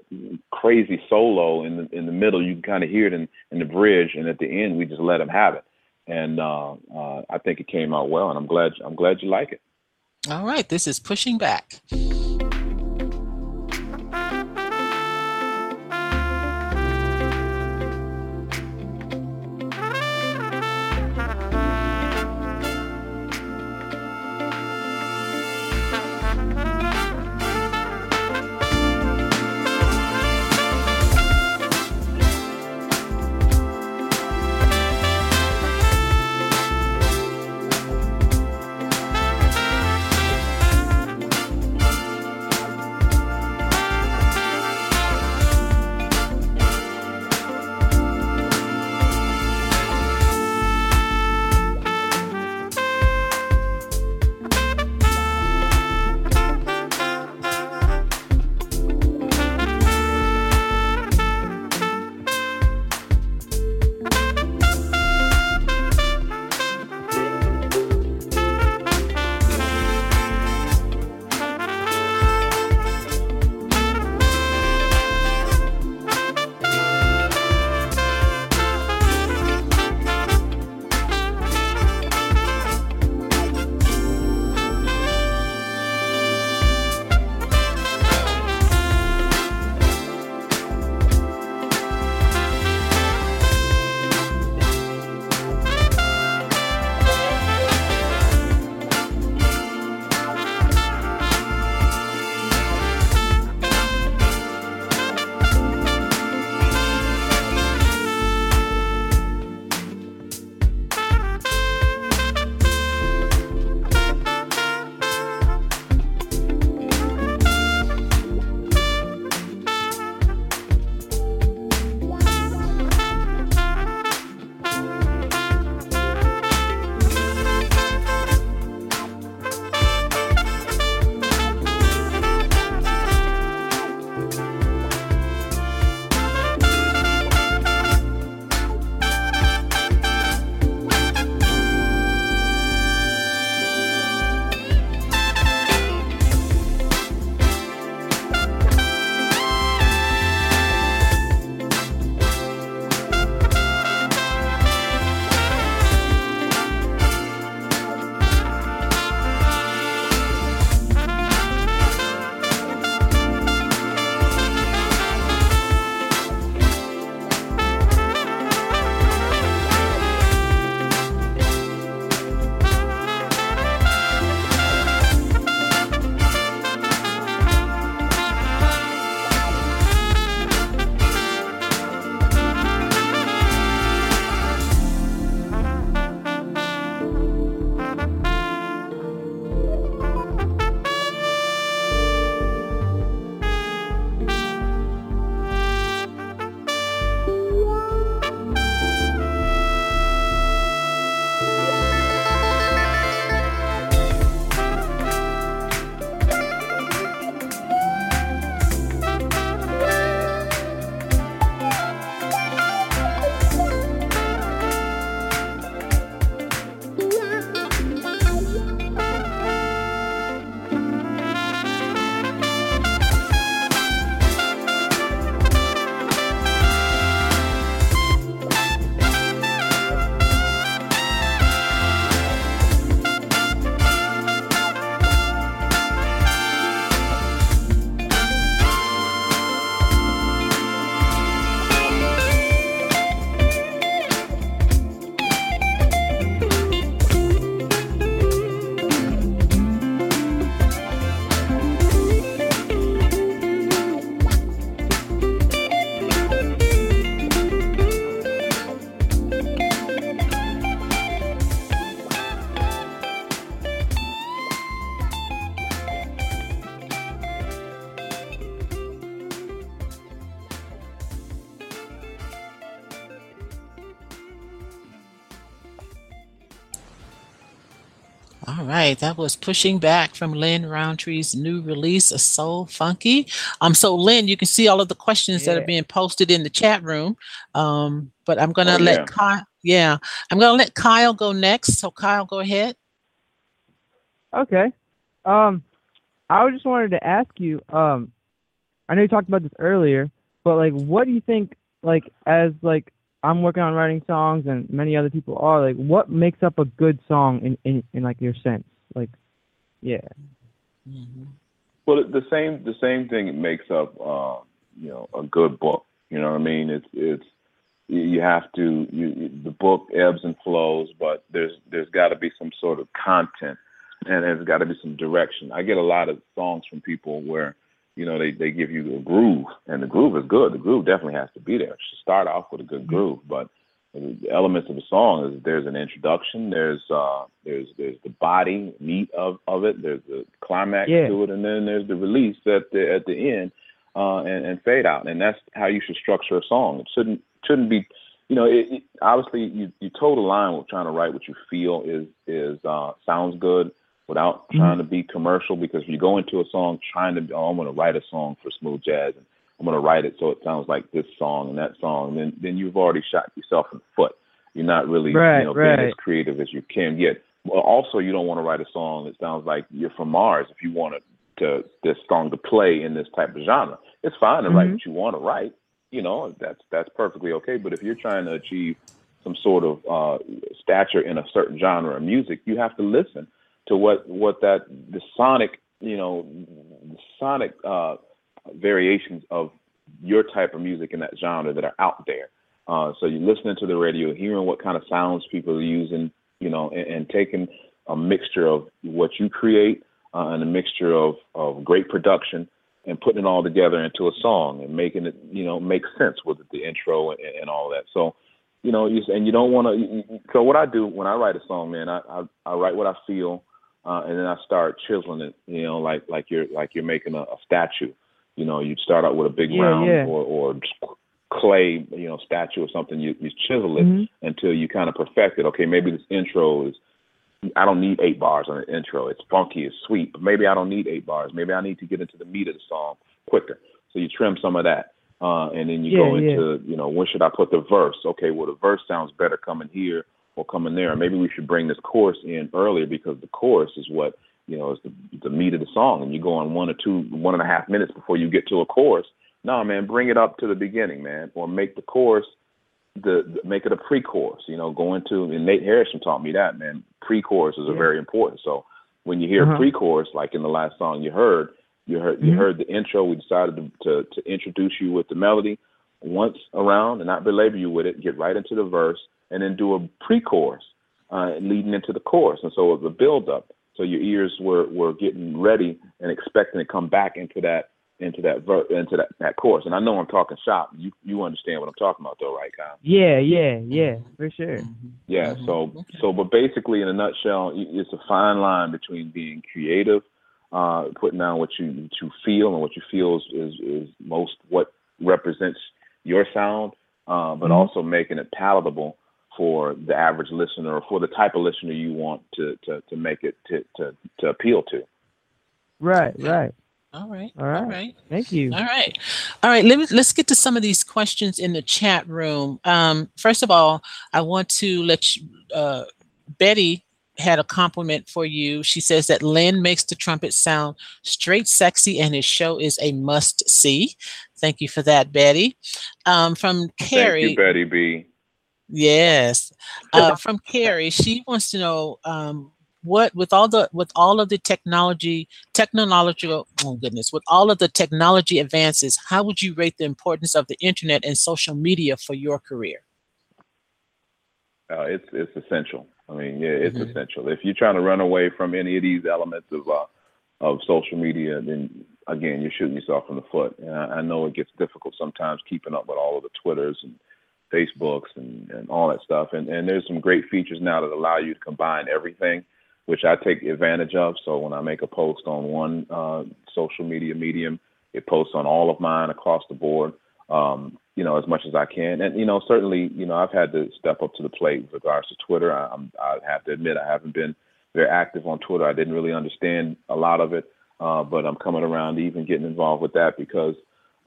crazy solo in the in the middle. You can kind of hear it in, in the bridge, and at the end, we just let him have it. And uh, uh, I think it came out well, and I'm glad I'm glad you like it. All right, this is Pushing Back. Right, that was Pushing Back from Lin Rountree's new release, A Soul Funky. Um, so Lynn, you can see all of the questions that are being posted in the chat room. Um, but I'm gonna Oh, let yeah. Kyle, yeah, I'm gonna let Kyle go next. So Kyle, go ahead. Okay. Um, I just wanted to ask you. Um, I know you talked about this earlier, but like, what do you think? Like, as like I'm working on writing songs, and many other people are. Like, what makes up a good song in in, in like your sense? Like, yeah. Well, the same the same thing makes up, uh, you know, a good book. You know what I mean? It's it's you you have to you, you the book ebbs and flows, but there's there's got to be some sort of content, and there's got to be some direction. I get a lot of songs from people where you know they they give you a groove, and the groove is good. The groove definitely has to be there. It should start off with a good groove, but the elements of a song is there's an introduction, there's uh there's there's the body meat of of it, there's the climax Yeah. to it, and then there's the release at the at the end, uh, and and fade out, and that's how you should structure a song. It shouldn't shouldn't be, you know, it, it, obviously you you toe the line with trying to write what you feel is is uh sounds good without trying to be commercial because if you go into a song trying to oh I'm going to write a song for smooth jazz and I'm going to write it so it sounds like this song and that song, then then you've already shot yourself in the foot. You're not really Right, you know being as creative as you can yet. Well, also you don't want to write a song that sounds like you're from Mars if you want it to this song to play in this type of genre. It's fine to write Mhm. what you want to write. You know that's that's perfectly okay. But if you're trying to achieve some sort of uh, stature in a certain genre of music, you have to listen to what what that the sonic you know the sonic uh, variations of your type of music in that genre that are out there. Uh, so you're listening to the radio, hearing what kind of sounds people are using, you know, and, and taking a mixture of what you create uh, and a mixture of, of great production and putting it all together into a song and making it, you know, make sense with the intro and, and all that. So, you know, you, and you don't want to. So what I do when I write a song, man, I I, I write what I feel, uh, and then I start chiseling it. You know, like like you're like you're making a, a statue. You know, you'd start out with a big Yeah, round yeah. or or clay, you know, statue or something. You you chisel it Mhm. until you kind of perfect it. Okay, maybe this intro is. I don't need eight bars on the intro. It's funky, it's sweet, but maybe I don't need eight bars. Maybe I need to get into the meat of the song quicker. So you trim some of that, uh, and then you go Yeah, yeah. into, you know, when should I put the verse? Okay, well the verse sounds better coming here or coming there. Maybe we should bring this chorus in earlier because the chorus is what you know is the the meat of the song, and you go on one or two, one and a half minutes before you get to a chorus. No, man, bring it up to the beginning, man, or make the chorus the, the make it a pre-chorus. You know, go into and Nate Harasim taught me that, man. Pre-choruses are Yeah. very important. So when you hear Uh-huh. pre-chorus, like in the last song you heard, you heard you Mhm. heard the intro. We decided to, to to introduce you with the melody once around and not belabor you with it. Get right into the verse and then do a pre-chorus uh, leading into the chorus. And so it was a build-up. So your ears were were getting ready and expecting to come back into that into that ver- into that, that chorus. And I know I'm talking shop. You you understand what I'm talking about though, right, Kyle? Yeah, yeah, yeah, for sure. Yeah. Mhm. So so, but basically, in a nutshell, it's a fine line between being creative, uh, putting down what you what you feel and what you feel is is, is most what represents your sound, uh, but Mhm. also making it palatable for the average listener or for the type of listener you want to to, to make it to, to to appeal to. Right, right. All right. All right. All right. Thank you. All right. All right. Let me, let's get to some of these questions in the chat room. Um, first of all, I want to let you, uh, Betty had a compliment for you. She says that Lin makes the trumpet sound straight sexy and his show is a must see. Thank you for that, Betty. Um, from Carrie. Thank you, Betty B. Yes. Uh, from Carrie, she wants to know um, what with all the with all of the technology technological oh goodness with all of the technology advances, how would you rate the importance of the internet and social media for your career? Uh, it's it's essential. I mean, yeah, it's Mhm. essential. If you're trying to run away from any of these elements of uh, of social media, then again, you're shooting yourself in the foot. And I, I know it gets difficult sometimes keeping up with all of the Twitters and Facebooks and, and all that stuff. And and there's some great features now that allow you to combine everything, which I take advantage of. So when I make a post on one uh, social media medium, it posts on all of mine across the board. Um, you know, as much as I can, and you know, certainly, you know, I've had to step up to the plate with regards to Twitter. I, I'm, I have to admit, I haven't been very active on Twitter. I didn't really understand a lot of it, uh, but I'm coming around to even getting involved with that because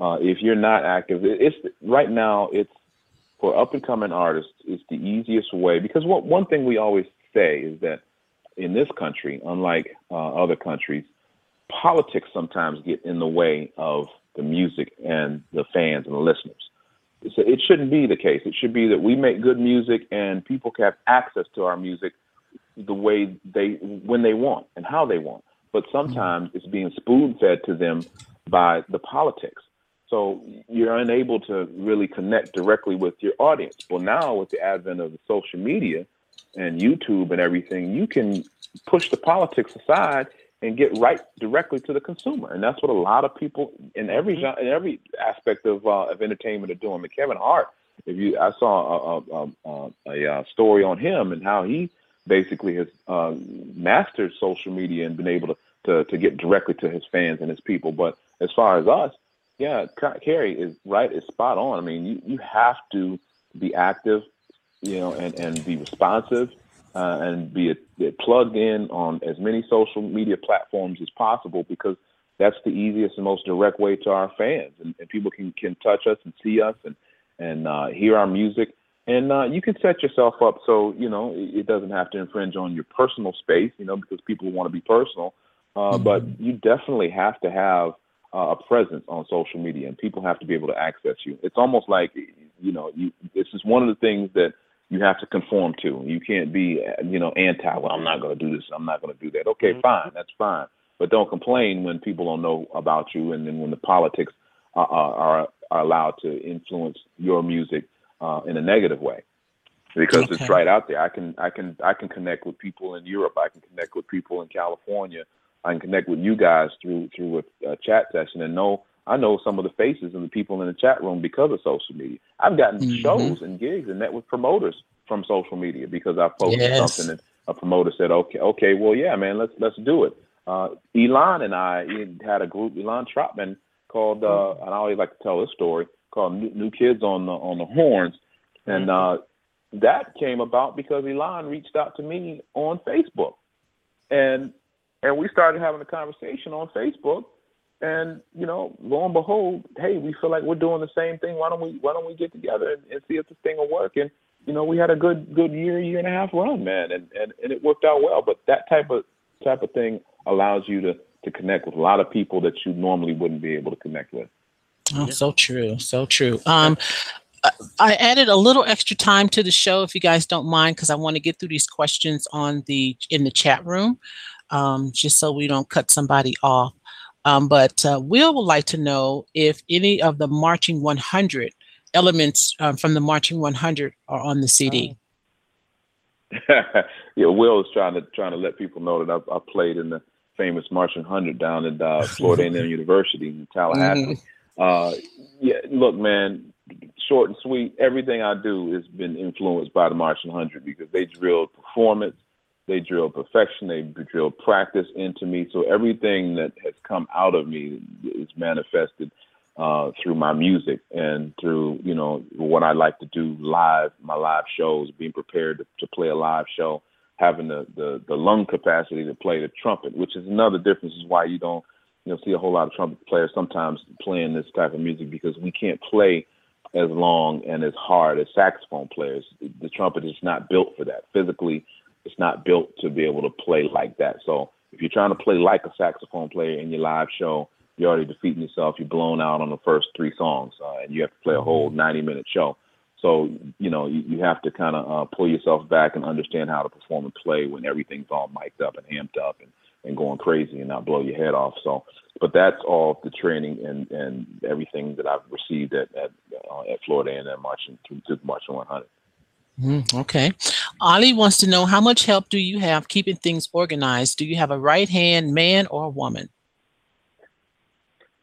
uh, if you're not active, it's right now. It's for up and coming artists. It's the easiest way because what one thing we always say is that in this country, unlike uh, other countries, politics sometimes get in the way of the music and the fans and the listeners. So it shouldn't be the case. It should be that we make good music and people can have access to our music the way they when they want and how they want. But sometimes it's being spoon fed to them by the politics. So you're unable to really connect directly with your audience. Well, now with the advent of social media and YouTube and everything, you can push the politics aside and get right directly to the consumer. And that's what a lot of people in every in every aspect of uh, of entertainment are doing. I Kevin Hart, if you, I saw a, a, a, a, story on him and how he basically has uh, mastered social media and been able to, to to get directly to his fans and his people. But as far as us, yeah, Carrie is right, is spot on. I mean, you you have to be active, you know, and and be responsive uh, and be a, plugged in on as many social media platforms as possible because that's the easiest and most direct way to our fans, and, and people can can touch us and see us and and uh, hear our music. And uh, you can set yourself up so you know it, it doesn't have to infringe on your personal space, you know, because people want to be personal. Uh, mm-hmm. But you definitely have to have uh, a presence on social media, and people have to be able to access you. It's almost like you know, you. This is one of the things that you have to conform to. You can't be, you know, anti. Well, I'm not going to do this. I'm not going to do that. Okay, mm-hmm. fine, that's fine. But don't complain when people don't know about you, and then when the politics are are, are allowed to influence your music uh, in a negative way, because okay. it's right out there. I can I can I can connect with people in Europe. I can connect with people in California. I can connect with you guys through through a, a chat session and know I know some of the faces and the people in the chat room because of social media. I've gotten mm-hmm. shows and gigs and met with promoters from social media because I posted yes. something and a promoter said, "Okay, okay, well, yeah, man, let's let's do it." Uh, Elan and I had a group, Elan Trotman, called, uh, and I always like to tell this story called New, New Kids on the on the Horns, and mm-hmm. uh, that came about because Elan reached out to me on Facebook, and and we started having a conversation on Facebook and you know, lo and behold, hey, we feel like we're doing the same thing. Why don't we Why don't we get together and, and see if this thing will work? And you know, we had a good good year, year and a half run, man, and and, and it worked out well. But that type of type of thing allows you to to connect with a lot of people that you normally wouldn't be able to connect with. Oh, so true, so true. Um, I added a little extra time to the show, if you guys don't mind, because I want to get through these questions on the in the chat room, um, just so we don't cut somebody off. Um, but uh, Will would like to know if any of the Marching 100 elements um, from the Marching 100 are on the CD. yeah, Will is trying to trying to let people know that I, I played in the famous Marching 100 down at uh, Florida A&M University in Tallahassee. Mm-hmm. Uh, yeah, look, man, short and sweet. Everything I do has been influenced by the Marching 100 because they drilled performance they drill perfection. They drill practice into me. So everything that has come out of me is manifested uh, through my music and through you know what I like to do live, my live shows, being prepared to, to play a live show, having the, the the lung capacity to play the trumpet, which is another difference. Is why you don't you know see a whole lot of trumpet players sometimes playing this type of music because we can't play as long and as hard as saxophone players. The trumpet is not built for that physically it's not built to be able to play like that. So if you're trying to play like a saxophone player in your live show, you're already defeating yourself. You're blown out on the first three songs, uh, and you have to play a whole 90 minute show. So you know you, you have to kind of uh, pull yourself back and understand how to perform and play when everything's all mic'd up and amped up and, and going crazy and not blow your head off. So, but that's all the training and, and everything that I've received at at, uh, at Florida and at marching to, to marching 100. Mm, okay. Ali wants to know how much help do you have keeping things organized? Do you have a right hand man or a woman?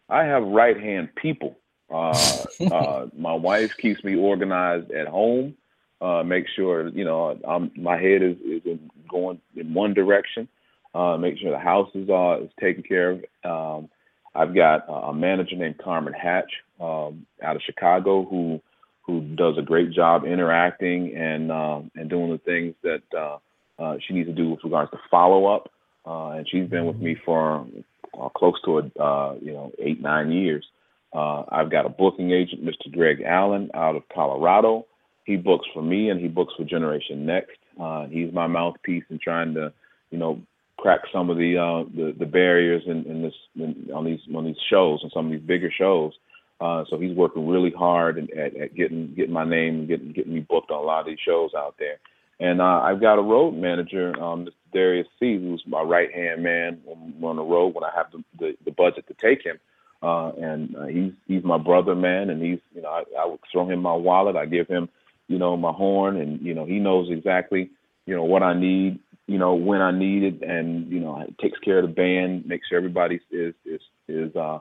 I have right hand people. Uh, uh, my wife keeps me organized at home. Uh, make sure you know I'm, my head is, is in going in one direction. Uh, make sure the house is uh, is taken care of. Um, I've got a manager named Carmen Hatch um, out of Chicago who who does a great job interacting and uh, and doing the things that uh, uh, she needs to do with regards to follow up. Uh, and she's been with me for uh, close to a, uh, you know eight nine years. Uh, I've got a booking agent, Mr. Greg Allen, out of Colorado. He books for me and he books for Generation Next. He's my mouthpiece in trying to, you know, crack some of the the, the barriers in, in this in, on these on these shows and some of these bigger shows. Uh, so he's working really hard at, at getting getting my name and getting getting me booked on a lot of these shows out there. And uh, I've got a road manager, um, Mr. Darius C, who's my right hand man on, on the road when I have the, the, the budget to take him. Uh, and uh, he's he's my brother, man, and he's you know I, I would throw him my wallet, I give him you know my horn, and you know he knows exactly you know what I need, you know when I need it, and you know takes care of the band, makes sure everybody is is is uh,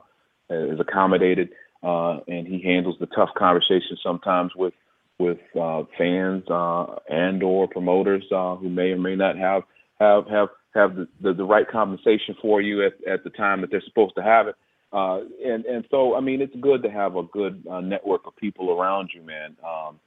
is accommodated, uh, and he handles the tough conversations sometimes with with uh, fans uh, and or promoters uh, who may or may not have have have have the, the, the right compensation for you at, at the time that they're supposed to have it. Uh, and and so I mean it's good to have a good uh, network of people around you, man, um,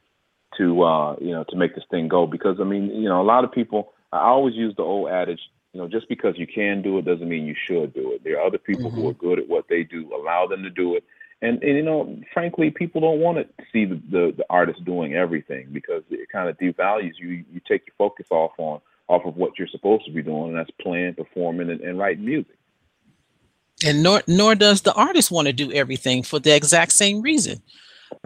to uh, you know to make this thing go. Because I mean you know a lot of people. I always use the old adage, you know, just because you can do it doesn't mean you should do it. There are other people Mhm. who are good at what they do. Allow them to do it. And, and you know, frankly, people don't want to see the, the, the artist doing everything because it kind of devalues you. You take your focus off on off of what you're supposed to be doing, and that's playing, performing, and, and writing music. And nor nor does the artist want to do everything for the exact same reason.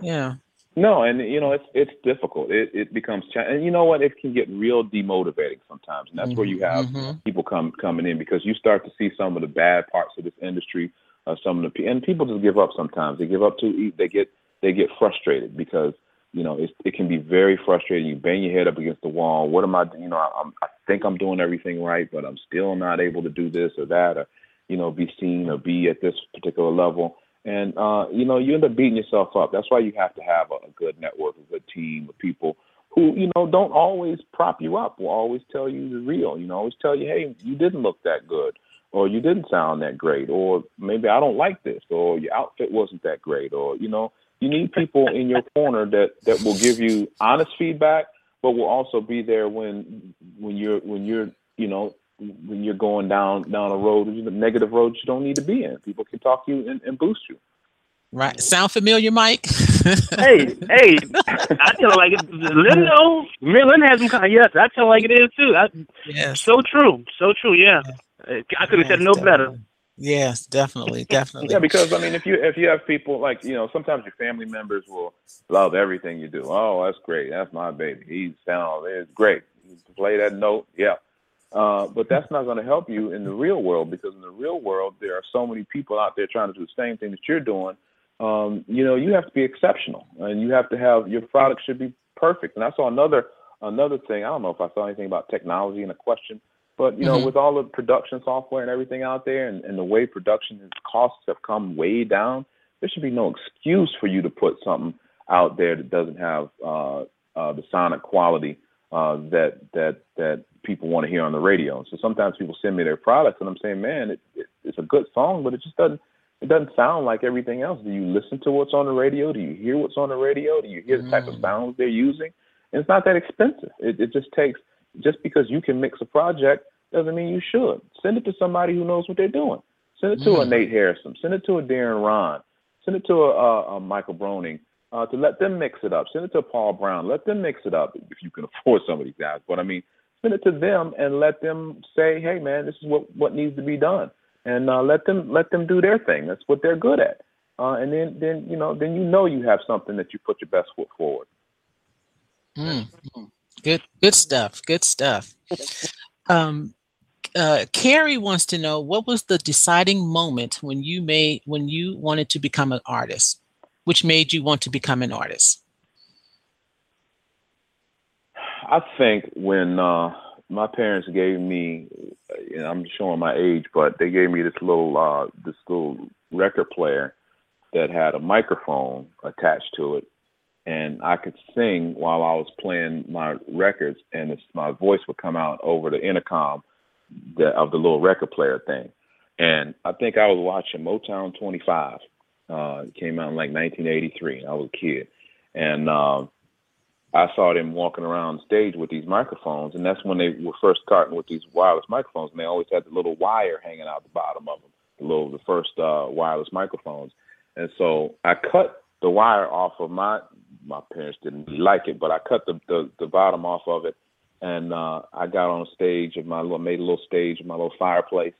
Yeah. No, and you know it's it's difficult. It it becomes cha- and you know what? It can get real demotivating sometimes, and that's where you have Mhm. people come coming in because you start to see some of the bad parts of this industry. Uh, some of the and people just give up sometimes. They give up too. They get they get frustrated because you know it's, it can be very frustrating. You bang your head up against the wall. What am I? You know, I, I'm, I think I'm doing everything right, but I'm still not able to do this or that, or you know, be seen or be at this particular level. And uh, you know, you end up beating yourself up. That's why you have to have a, a good network, a good team of people who, you know, don't always prop you up, will always tell you the real, you know, always tell you, hey, you didn't look that good, or you didn't sound that great, or maybe I don't like this, or your outfit wasn't that great, or you know, you need people in your corner that that will give you honest feedback, but will also be there when when you're when you're you know when you're going down down a road, you know, negative road you don't need to be in. People can talk you and, and boost you. Right. Sound familiar, Mike? hey, hey, I feel like it. Lin knows. Lin has some kind. Yes, I tell her like it is too. I, yes. so true, so true. Yeah, I could have said Yes, no better. Yes, definitely, definitely. Yeah, because I mean, if you if you have people like you know, sometimes your family members will love everything you do. Oh, that's great. That's my baby. He's sound it's great. You play that note, yeah. Uh, but that's not going to help you in the real world because in the real world there are so many people out there trying to do the same thing that you're doing. Um, you know, you have to be exceptional, and you have to have your product should be perfect. And I saw another another thing. I don't know if I saw anything about technology in a question, but you know, Mhm. with all the production software and everything out there, and, and the way production costs have come way down, there should be no excuse for you to put something out there that doesn't have uh, uh, the sonic quality uh, that that that people want to hear on the radio. So sometimes people send me their products, and I'm saying, man, it, it, it's a good song, but it just doesn't it doesn't sound like everything else. Do you listen to what's on the radio? Do you hear what's on the radio? Do you hear the type of Mm. sounds they're using? And it's not that expensive. It, it just takes just because you can mix a project doesn't mean you should. Send it to somebody who knows what they're doing. Send it to a Mm. Nate Harasim. Send it to a Darren Rahn. Send it to a, a, a Michael Broening uh, to let them mix it up. Send it to Paul Brown. Let them mix it up if you can afford some of these guys. But I mean, send it to them and let them say, "Hey, man, this is what what needs to be done," and uh, let them let them do their thing. That's what they're good at. Uh, and then then you know then you know you have something that you put your best foot forward. Mm, mm. Good, good stuff. Good stuff. Um, uh, Carrie wants to know what was the deciding moment when you made when you wanted to become an artist, which made you want to become an artist. I think when uh, my parents gave me, and I'm showing my age, but they gave me this little uh, this little record player that had a microphone attached to it, and I could sing while I was playing my records, and my voice would come out over the intercom the, of the little record player thing. And I think I was watching Motown 25. Uh, it came out in like 1983. I was a kid, and um, I saw them walking around stage with these microphones, and that's when they were first starting with these wireless microphones, and they always had the little wire hanging out the bottom of them, the little the first uh, wireless microphones. And so I cut the wire off of my my parents didn't really like it, but I cut the the, the bottom off of it, and uh, I got on a stage of my little made a little stage of my little fireplace.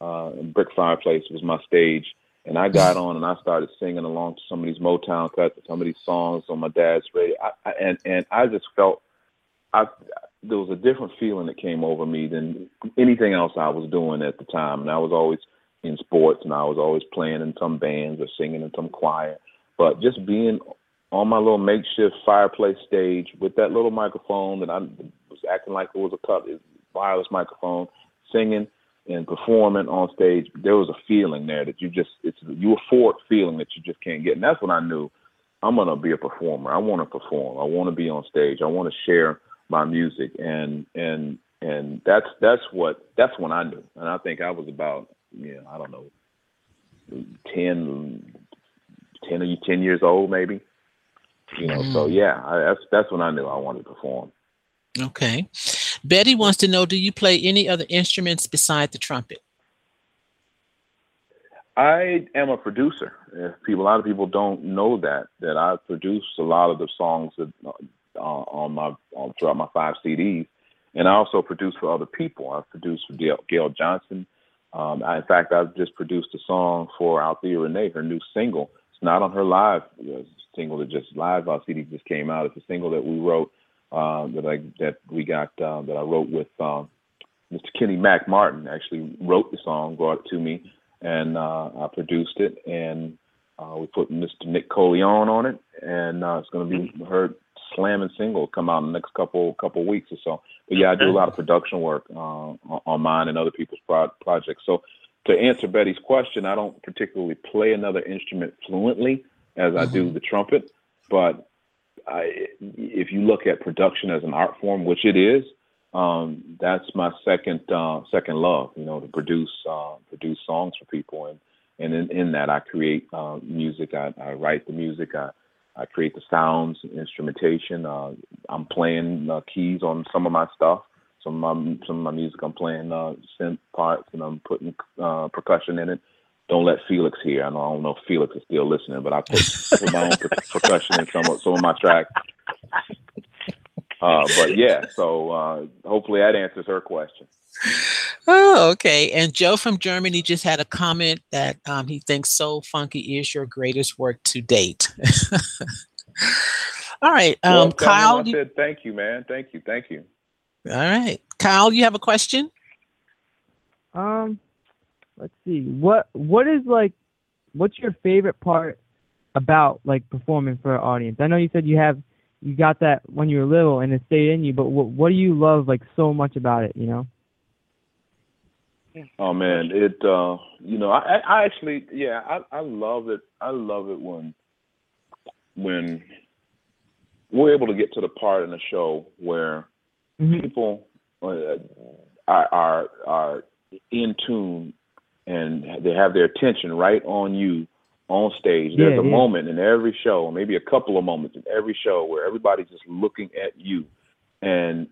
Uh, brick fireplace was my stage, and I got on and I started singing along to some of these Motown cuts, some of these songs on my dad's radio, I, I, and and I just felt I there was a different feeling that came over me than anything else I was doing at the time, and I was always in sports, and I was always playing in some bands or singing in some choir, but just being on my little makeshift fireplace stage with that little microphone that I was acting like it was a cut wireless microphone, singing and performing on stage, there was a feeling there that you just it's you afford feeling that you just can't get. And that's when I knew I'm gonna be a performer. I wanna perform. I wanna be on stage. I wanna share my music and and and that's that's what that's when I knew. And I think I was about yeah, I don't know, 10, 10 or 10 years old maybe. You know, mm. so yeah, I, that's that's when I knew I wanted to perform. Okay. Betty wants to know do you play any other instruments beside the trumpet? I am a producer. If people, a lot of people don't know that that I produce a lot of the songs that, uh, on my on, throughout my five CDs, and I also produce for other people. I've produced for Gail, Gail Jhonson. Um, I, in fact, I've just produced a song for Althea Renee, her new single. Not on her live single that just live uh, CD just came out. It's a single that we wrote uh, that I that we got uh, that I wrote with um, Mr. Kenny Mac Martin. Actually wrote the song, brought it to me, and uh, I produced it, and uh, we put Mr. Nick Coleon on it, and uh, it's going to be her slamming single come out in the next couple couple weeks or so. But yeah, I do a lot of production work uh, on mine and other people's pro- projects. So to answer Betty's question, I don't particularly play another instrument fluently as I do mm-hmm. the trumpet, but I, if you look at production as an art form, which it is, um, that's my second uh, second love. You know, to produce uh, produce songs for people, and and in, in that I create uh, music. I, I write the music. I I create the sounds, instrumentation. Uh, I'm playing uh, keys on some of my stuff. Some of my some of my music I'm playing uh, synth parts, and I'm putting uh, percussion in it don't let Felix hear. I don't, I don't know if Felix is still listening, but I put, put my own percussion in some of, some of my tracks. Uh, but yeah, so uh, hopefully that answers her question. Oh, okay. And Joe from Germany just had a comment that um, he thinks Soul Funky is your greatest work to date. All right, um, well, Kyle. I said thank you, man. Thank you, thank you. All right, Kyle, you have a question? Um, let's see what what is like what's your favorite part about like performing for an audience i know you said you have you got that when you were little and it stayed in you but what, what do you love like so much about it you know oh man it uh you know i i actually yeah i i love it i love it when when we're able to get to the part in the show where. People uh, are, are are in tune and they have their attention right on you on stage. There's a yeah. moment in every show, maybe a couple of moments in every show where everybody's just looking at you and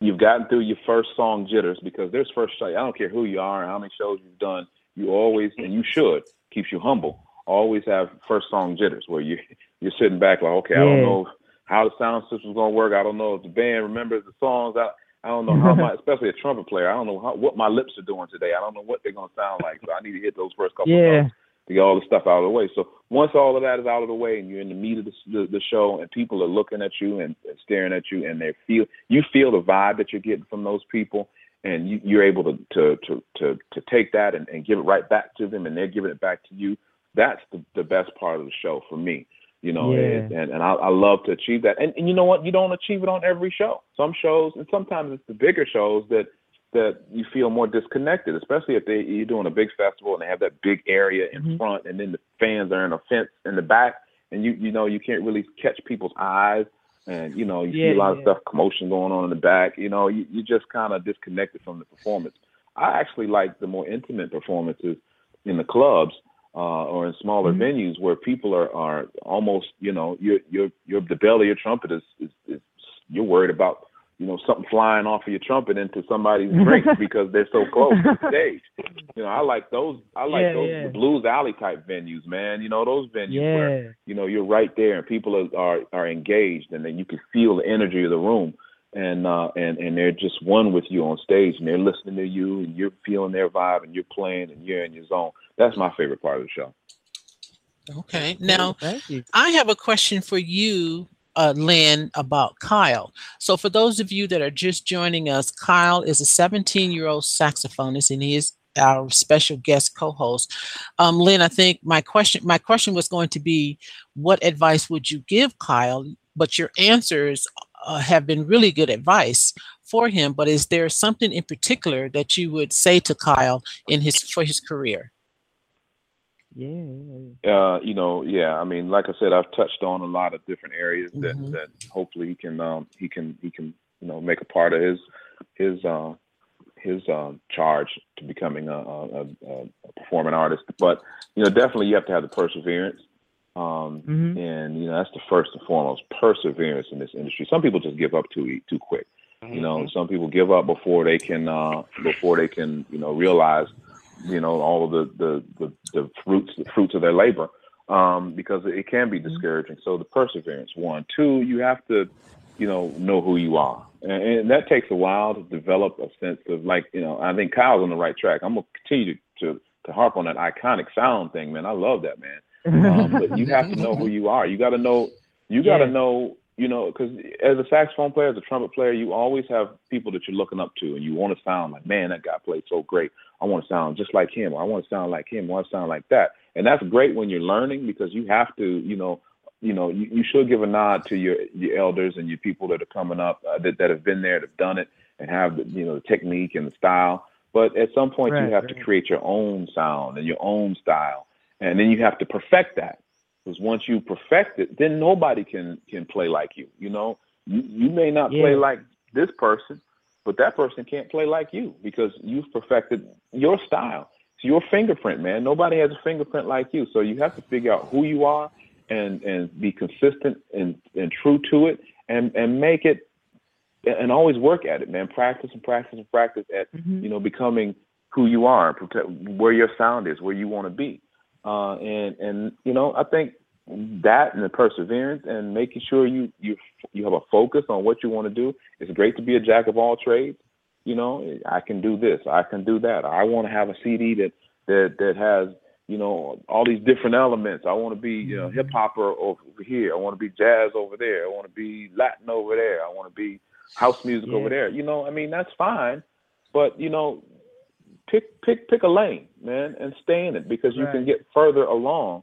you've gotten through your first song jitters because there's first show. I don't care who you are and how many shows you've done, you always and you should keeps you humble. Always have first song jitters where you you're sitting back like, okay, yeah. I don't know how the sound system's gonna work. I don't know if the band remembers the songs. I I don't know how my, especially a trumpet player. I don't know how, what my lips are doing today. I don't know what they're gonna sound like. So I need to hit those first couple yeah. notes to get all the stuff out of the way. So once all of that is out of the way and you're in the meat of the, the, the show and people are looking at you and, and staring at you and they feel you feel the vibe that you're getting from those people and you, you're able to to to to, to take that and, and give it right back to them and they're giving it back to you. That's the, the best part of the show for me you know, yeah. and, and, I, I love to achieve that. And, and you know what? You don't achieve it on every show. Some shows, and sometimes it's the bigger shows that that you feel more disconnected, especially if they you're doing a big festival and they have that big area in mm-hmm. front, and then the fans are in a fence in the back, and you you know you can't really catch people's eyes, and you know you yeah, see a lot yeah. of stuff, commotion going on in the back. You know, you you just kind of disconnected from the performance. I actually like the more intimate performances in the clubs uh, or in smaller Mhm. venues where people are are almost you know you're you're you're the belly of your trumpet is, is, is you're worried about you know something flying off of your trumpet into somebody's drink because they're so close to the stage. You know, I like those. I like Yeah, those yeah. blues alley type venues, man. You know those venues where you know you're right there and people are are, are engaged and then you can feel the energy of the room and uh and and they're just one with you on stage and they're listening to you and you're feeling their vibe and you're playing and you're in your zone. That's my favorite part of the show. Okay. Now, Thank you. I have a question for you, uh, Lin, about Kyle. So, for those of you that are just joining us, Kyle is a 17 year old saxophonist and he is our special guest co-host. Um, Lin, I think my question my question was going to be, what advice would you give Kyle? But your answers uh, have been really good advice for him. But is there something in particular that you would say to Kyle in his for his career? Yeah. yeah, yeah. Uh, you know, yeah. I mean, like I said, I've touched on a lot of different areas that Mhm. that hopefully he can um he can he can you know make a part of his his uh his um charge to becoming a, a, a, a performing artist. But you know, definitely you have to have the perseverance. Um, Mhm. and you know that's the first and foremost perseverance in this industry. Some people just give up too too quick. You know, some people give up before they can uh, before they can you know realize you know all of the the the, the fruits the fruits of their labor um, because it can be discouraging. So the perseverance one, two, you have to you know know who you are, and, and that takes a while to develop a sense of like you know I think Kyle's on the right track. I'm gonna continue to to, to harp on that iconic sound thing, man. I love that man um, but you have to know who you are. You got to know. You got to Yeah. know. You know, because as a saxophone player, as a trumpet player, you always have people that you're looking up to, and you want to sound like, man, that guy played so great. I want to sound just like him. Or I want to sound like him. I want to sound like that. And that's great when you're learning because you have to, you know, you know, you, you should give a nod to your your elders and your people that are coming up uh, that that have been there, that have done it, and have the you know the technique and the style. But at some point, Right, you have to create your own sound and your own style and then you have to perfect that. Because once you perfect it then nobody can can play like you you know? You, you may not play like this person but that person can't play like you because you've perfected your style. It's your fingerprint man. Nobody has a fingerprint like you. So you have to figure out who you are and and be consistent and and true to it and and make it and always work at it man. Practice and practice and practice at Mhm. you know, becoming who you are, and protect where your sound is, where you want to be, uh, and and you know, I think that and the perseverance and making sure you you you have a focus on what you want to do. It's great to be a jack of all trades. You know, I can do this, I can do that. I want to have a CD that that that has you know all these different elements. I want to be you know hip hopper over here. I want to be jazz over there. I want to be Latin over there. I want to be house music Yeah. over there. You know, I mean that's fine, but you know, pick pick pick a lane, man, and stay in it because you can get further along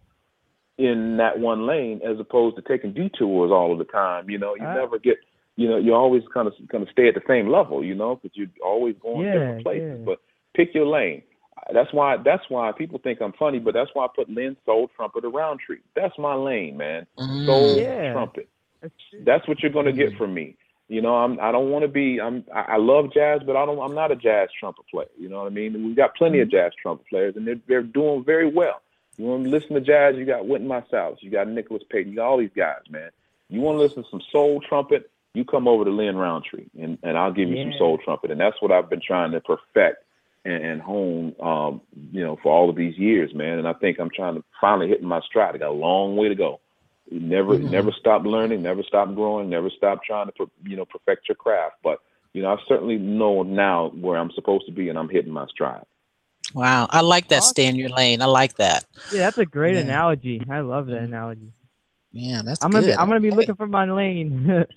in that one lane as opposed to taking detours all of the time. You know, you Ah. never get, you know, you always kind of kind of stay at the same level. You know, because you're always going Yeah, different places. yeah. But pick your lane. That's why that's why people think I'm funny, but that's why I put Lin Soul Trumpet Rountree. That's my lane, man. Mm. Soul Yeah. trumpet. That's what you're gonna get from me. You know, I'm I don't want to be I'm I love jazz, but I don't I'm not a jazz trumpet player. You know what I mean? We've got plenty of jazz trumpet players, and they're they're doing very well. You want to listen to jazz? You got Wynton Marsalis, you got Nicholas Payton, you got all these guys, man. You want to listen to some soul trumpet? You come over to Lin Rountree, and and I'll give you some soul trumpet, and that's what I've been trying to perfect and, and hone, um, you know, for all of these years, man. And I think I'm trying to finally hit my stride. I got a long way to go. You never, Mhm. never stop learning, never stop growing, never stop trying to, per- you know, perfect your craft. But you know, I certainly know now where I'm supposed to be, and I'm hitting my stride. Wow, I like that. Awesome. Stay in your lane. I like that. Yeah, that's a great Yeah. analogy. I love that analogy. Yeah, that's I'm gonna good. be, I'm gonna be looking for my lane.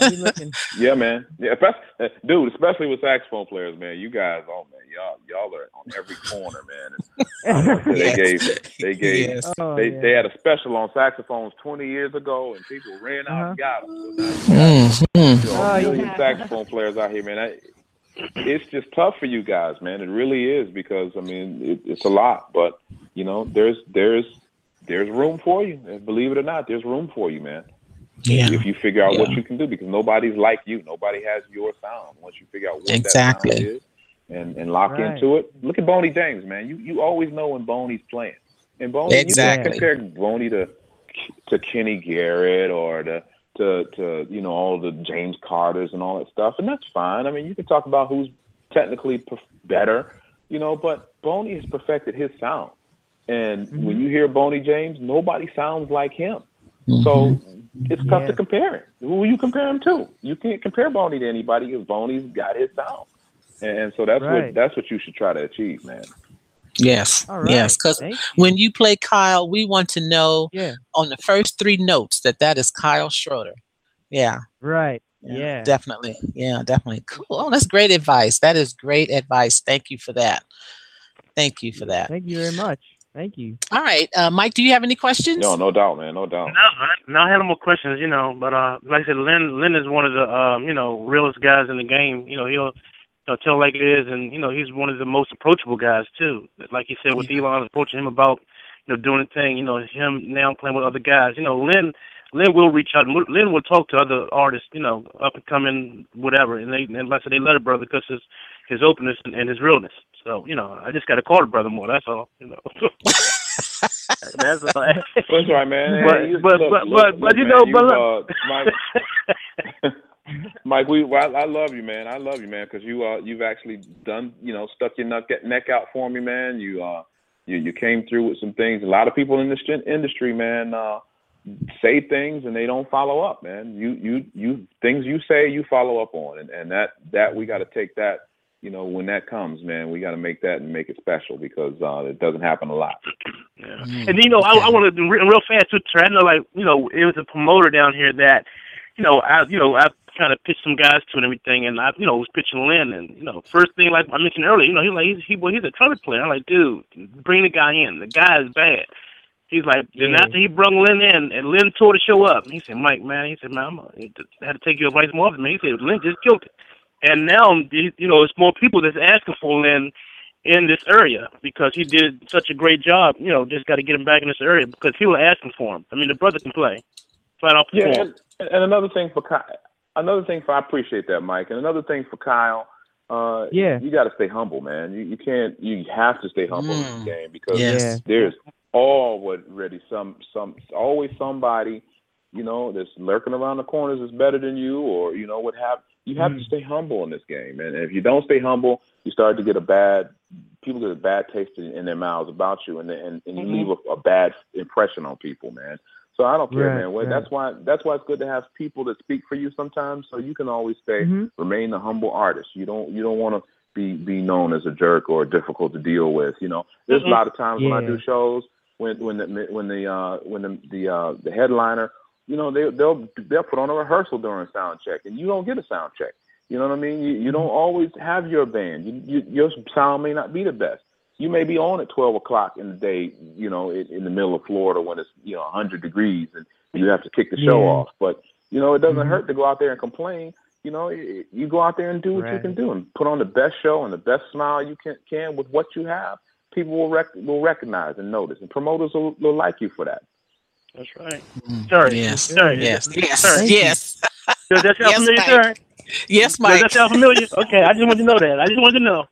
I'll be looking. Yeah, man. Yeah, especially, eh, dude, especially with saxophone players, man. You guys, oh man, y'all, y'all are on every corner, man. They Yes. gave, they gave, Yes. Oh, they, yeah. they had a special on saxophones 20 years ago, and people ran out and uh-huh. got them. So now you got you know, Oh, a million yeah. saxophone players out here, man. I, it's just tough for you guys, man. It really is because I mean, it, it's a lot, but you know, there's there's there's room for you. And Believe it or not, there's room for you, man. Yeah. If you figure out what you can do, because nobody's like you. Nobody has your sound. Once you figure out what Exactly. that sound is and and lock Right. into it. Look at Boney James, man. You you always know when Boney's playing. And Boney, Exactly. you can't compare Boney to to Kenny Garrett or to to to you know all the James Carters and all that stuff, and that's fine. I mean, you can talk about who's technically perf- better, you know, but Boney has perfected his sound. And when mm-hmm. you hear Boney James, nobody sounds like him. So mm-hmm. It's tough Yeah. to compare him. Who will you compare him to? You can't compare Boney to anybody because Boney's got his sound. And so that's Right. what that's what you should try to achieve, man. Yes. All right. Yes. Because when you play Kyle, we want to know Yeah. on the first three notes that that is Kyle Schroeder. Yeah. Right. Yeah. Definitely. Yeah, definitely. Cool. Oh, that's great advice. That is great advice. Thank you for that. Thank you for that. Thank you very much. Thank you. All right. Uh, Mike, do you have any questions? No, no doubt, man, no doubt. No, I, no, I had no more questions, you know. But uh, like I said, Lin, Lin is one of the um, you know, realest guys in the game. You know, he'll you know, tell like it is, and you know, he's one of the most approachable guys too. Like you said, with Elan approaching him about you know doing the thing, you know, him now playing with other guys. You know, Lin, Lin will reach out. Lin will talk to other artists, you know, up and coming, whatever. And they, and like I said, they let it, brother, because his his openness and, and his realness. So you know, I just got to call the brother more. That's all. You know. That's all. That's right, man. But- Hey, you- but- look, but- look, but- but you man, know, you, but uh, Mike, Mike, we, well, I, I love you, man. I love you, man, because you, uh, you've actually done, you know, stuck your neck, neck out for me, man. You, uh, you, you came through with some things. A lot of people in this industry, man, uh, say things and they don't follow up, man. You, you, you, things you say, you follow up on, and, and that, that we got to take that. You know, when that comes, man, we got to make that and make it special because uh, it doesn't happen a lot. Yeah. Mm, And you know, I, I want to real, real fast too. Trey. I know, like you know, it was a promoter down here that, you know, I you know I kind of pitched some guys to and everything, and I you know was pitching Lin, and you know, first thing like I mentioned earlier, you know, he's like he's he, well, he's a trumpet player. I'm like, dude, bring the guy in. The guy is bad. He's like, then Yeah. after he brung Lin in, and Lin tore the show up. And he said, Mike, man, he said, man, I'm, I had to take your advice more often, man. He said, Lin just killed it. And now, you know, it's more people that's asking for Lin in this area because he did such a great job. You know, just got to get him back in this area because people are asking for him. I mean, the brother can play, flat out Yeah, and, and another thing for Kyle, another thing for I appreciate that, Mike, and another thing for Kyle. Uh, Yeah. you got to stay humble, man. You you can't you have to stay humble in Mm. this game because Yes. Yeah. there's already some some always somebody you know that's lurking around the corners is better than you or you know what have you have to Mm. stay humble in this game and if you don't stay humble you start to get a bad people get a bad taste in, in their mouths about you and and, and you Mhm. leave a, a bad impression on people man so i don't care Right, man Well, right. that's why that's why it's good to have people that speak for you sometimes so you can always stay Mhm. remain a humble artist you don't you don't want to be be known as a jerk or difficult to deal with you know there's Mhm. a lot of times when i do shows when when the when the uh when the the uh the headliner you know they they'll they'll put on a rehearsal during sound check and you don't get a sound check. You know what i mean? You, you don't always have your band. You, you your sound may not be the best. You may be on at 12 o'clock in the day you know in, in the middle of florida when it's you know 100 degrees and you have to kick the show Yeah. off. But you know it doesn't Mhm. hurt to go out there and complain. You know y- you go out there and do what you can do and put on the best show and the best smile you can can with what you have. People will rec- will recognize and notice, and promoters will, will like you for that. That's right. Mm. Sorry. Yes. Sorry. Yes. Yes. Sorry. Yes. Does that sound Yes, familiar, Mike. sir? Yes, Does Mike. that sound familiar? Okay, I just wanted to know that. I just wanted to know.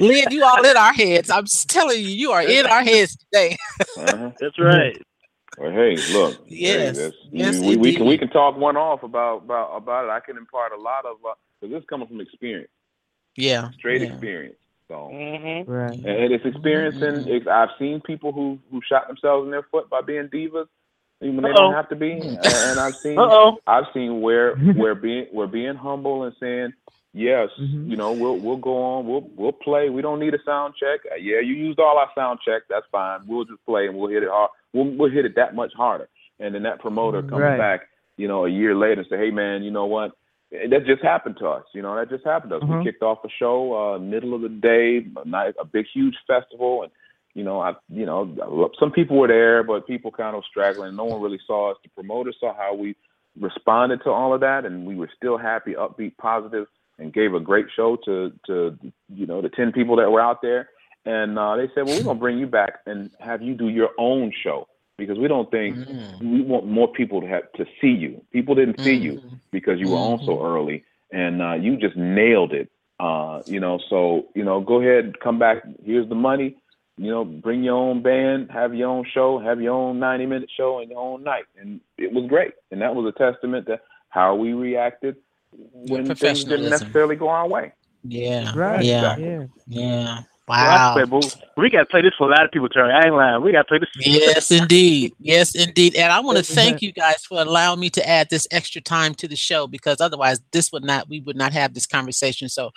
Lin, you all in our heads. I'm just telling you, you are in our heads today. Uh-huh. That's right. well, hey, look, Yes. hey, that's- Yes, we, we can indeed. we can talk one off about about about it. I can impart a lot of because this is coming from experience, Yeah. straight yeah. experience. So. Mm-hmm. Right. And it's experiencing. It's, I've seen people who who shot themselves in their foot by being divas, even when they Uh-oh. don't have to be. And, and I've seen Uh oh. I've seen where where being where being humble and saying yes, Mhm. you know, we'll we'll go on, we'll we'll play. We don't need a sound check. Uh, yeah, you used all our sound check. That's fine. We'll just play and we'll hit it hard. We'll we'll hit it that much harder. And then that promoter comes Right. back, you know, a year later and say, hey man, you know what? That just happened to us. You know, that just happened to us. Mhm. We kicked off a show, uh, middle of the day, a night, a big huge festival, and you know, I, you know, some people were there, but people kind of straggling. No one really saw us. The promoter saw how we responded to all of that, and we were still happy, upbeat, positive, and gave a great show to to you know the ten people that were out there. And uh, they said, well, we're gonna bring you back and have you do your own show because we don't think Mm. we want more people to have to see you. People didn't see you Mhm. because you were on so early and uh, you just nailed it. Uh, you know, so you know, go ahead, come back. Here's the money. you know, bring your own band, have your own show, have your own 90 minute show and your own night. And it was great. And that was a testament to how we reacted when things didn't necessarily go our way. Yeah. Right. Yeah. Yeah. Yeah. Well, I Wow. swear, boo, we got to play this for a lot of people, Terry. I ain't lying. We got to play this. Yes, indeed. Yes, indeed. And I want to thank you guys for allowing me to add this extra time to the show because otherwise this would not we would not have this conversation. So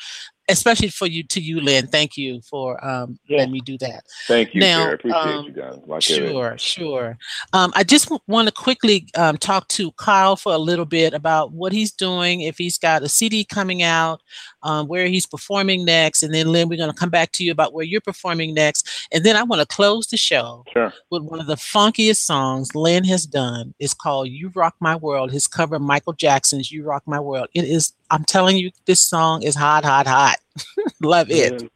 especially for you to you, Lin, thank you for um Yeah. letting me do that. Thank you, Now. Appreciate um, you guys. Like it is. Sure, sure. Um, I just want to quickly um, talk to Kyle for a little bit about what he's doing, if he's got a CD coming out, um, where he's performing next, and then Lin, we're going to come back to you about where you're performing next, and then I want to close the show Sure. with one of the funkiest songs Lin has done. It's called "You Rock My World." His cover of Michael Jackson's "You Rock My World." It is. I'm telling you, this song is hot, hot, hot. Love it.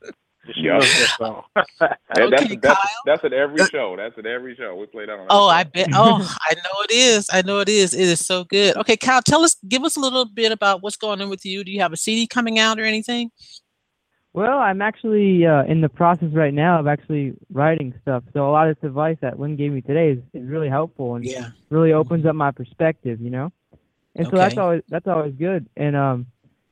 Yeah. that song. That's, Okay, that's, Kyle. that's at every Uh, show. That's at every show. We play that on. Oh, show. I bet. Oh, I know it is. I know it is. It is so good. Okay, Kyle, tell us, give us a little bit about what's going on with you. Do you have a CD coming out or anything? Well, I'm actually uh, in the process right now of actually writing stuff. So a lot of this advice that Lin gave me today is, is really helpful and Yeah. really opens up my perspective, you know. And so that's always that's always good. And um,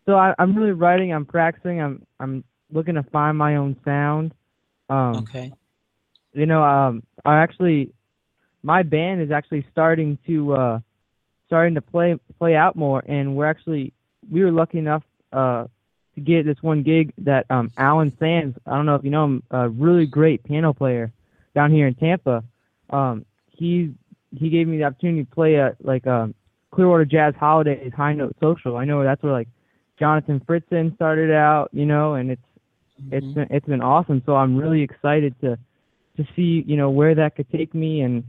so I, I'm really writing. I'm practicing. I'm I'm looking to find my own sound. Um, Okay. you know, um, I actually, my band is actually starting to, uh, starting to play play out more, and we're actually, we were lucky enough, uh, to get this one gig that um, Alan Sands, I don't know if you know him, a really great piano player down here in Tampa. Um, he he gave me the opportunity to play at like um, Clearwater Jazz Holidays High Note Social. I know that's where like Jonathan Fritzen started out, you know, and it's it's Mhm. been it's been awesome. So I'm really excited to to see you know where that could take me, and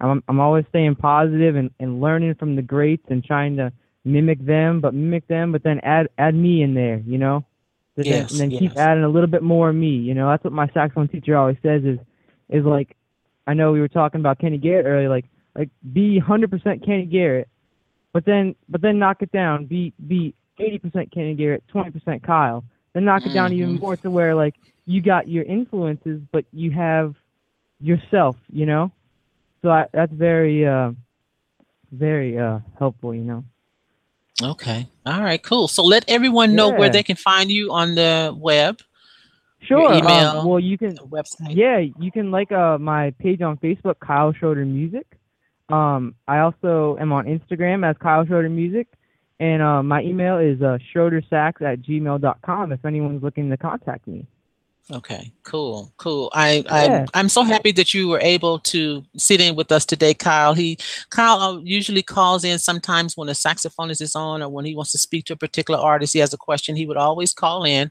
I'm I'm always staying positive and and learning from the greats and trying to mimic them, but mimic them, but then add add me in there, you know. And then- Yes, and then keep adding a little bit more of me. You know, that's what my saxophone teacher always says is is like I know we were talking about Kenny Garrett earlier, like like be 100% Kenny Garrett, but then but then knock it down. Be be 80% Kenny Garrett, 20% Kyle. Then knock it down even Mhm. more to where like you got your influences, but you have yourself. You know, so I, that's very uh very uh helpful. You know. Okay. All right. Cool. So let everyone know where they can find you on the web, Sure. um, email. well, you can website. Yeah, you can like uh my page on Facebook, Kyle Schroeder Music. Um, I also am on Instagram as Kyle Schroeder Music, and uh, my email is uh, schroedersax at gmail.com if anyone's looking to contact me. Okay, cool, cool. I I'm Yeah. I'm so happy that you were able to sit in with us today, Kyle. He Kyle uh, usually calls in sometimes when a saxophonist is on or when he wants to speak to a particular artist. He has a question. He would always call in,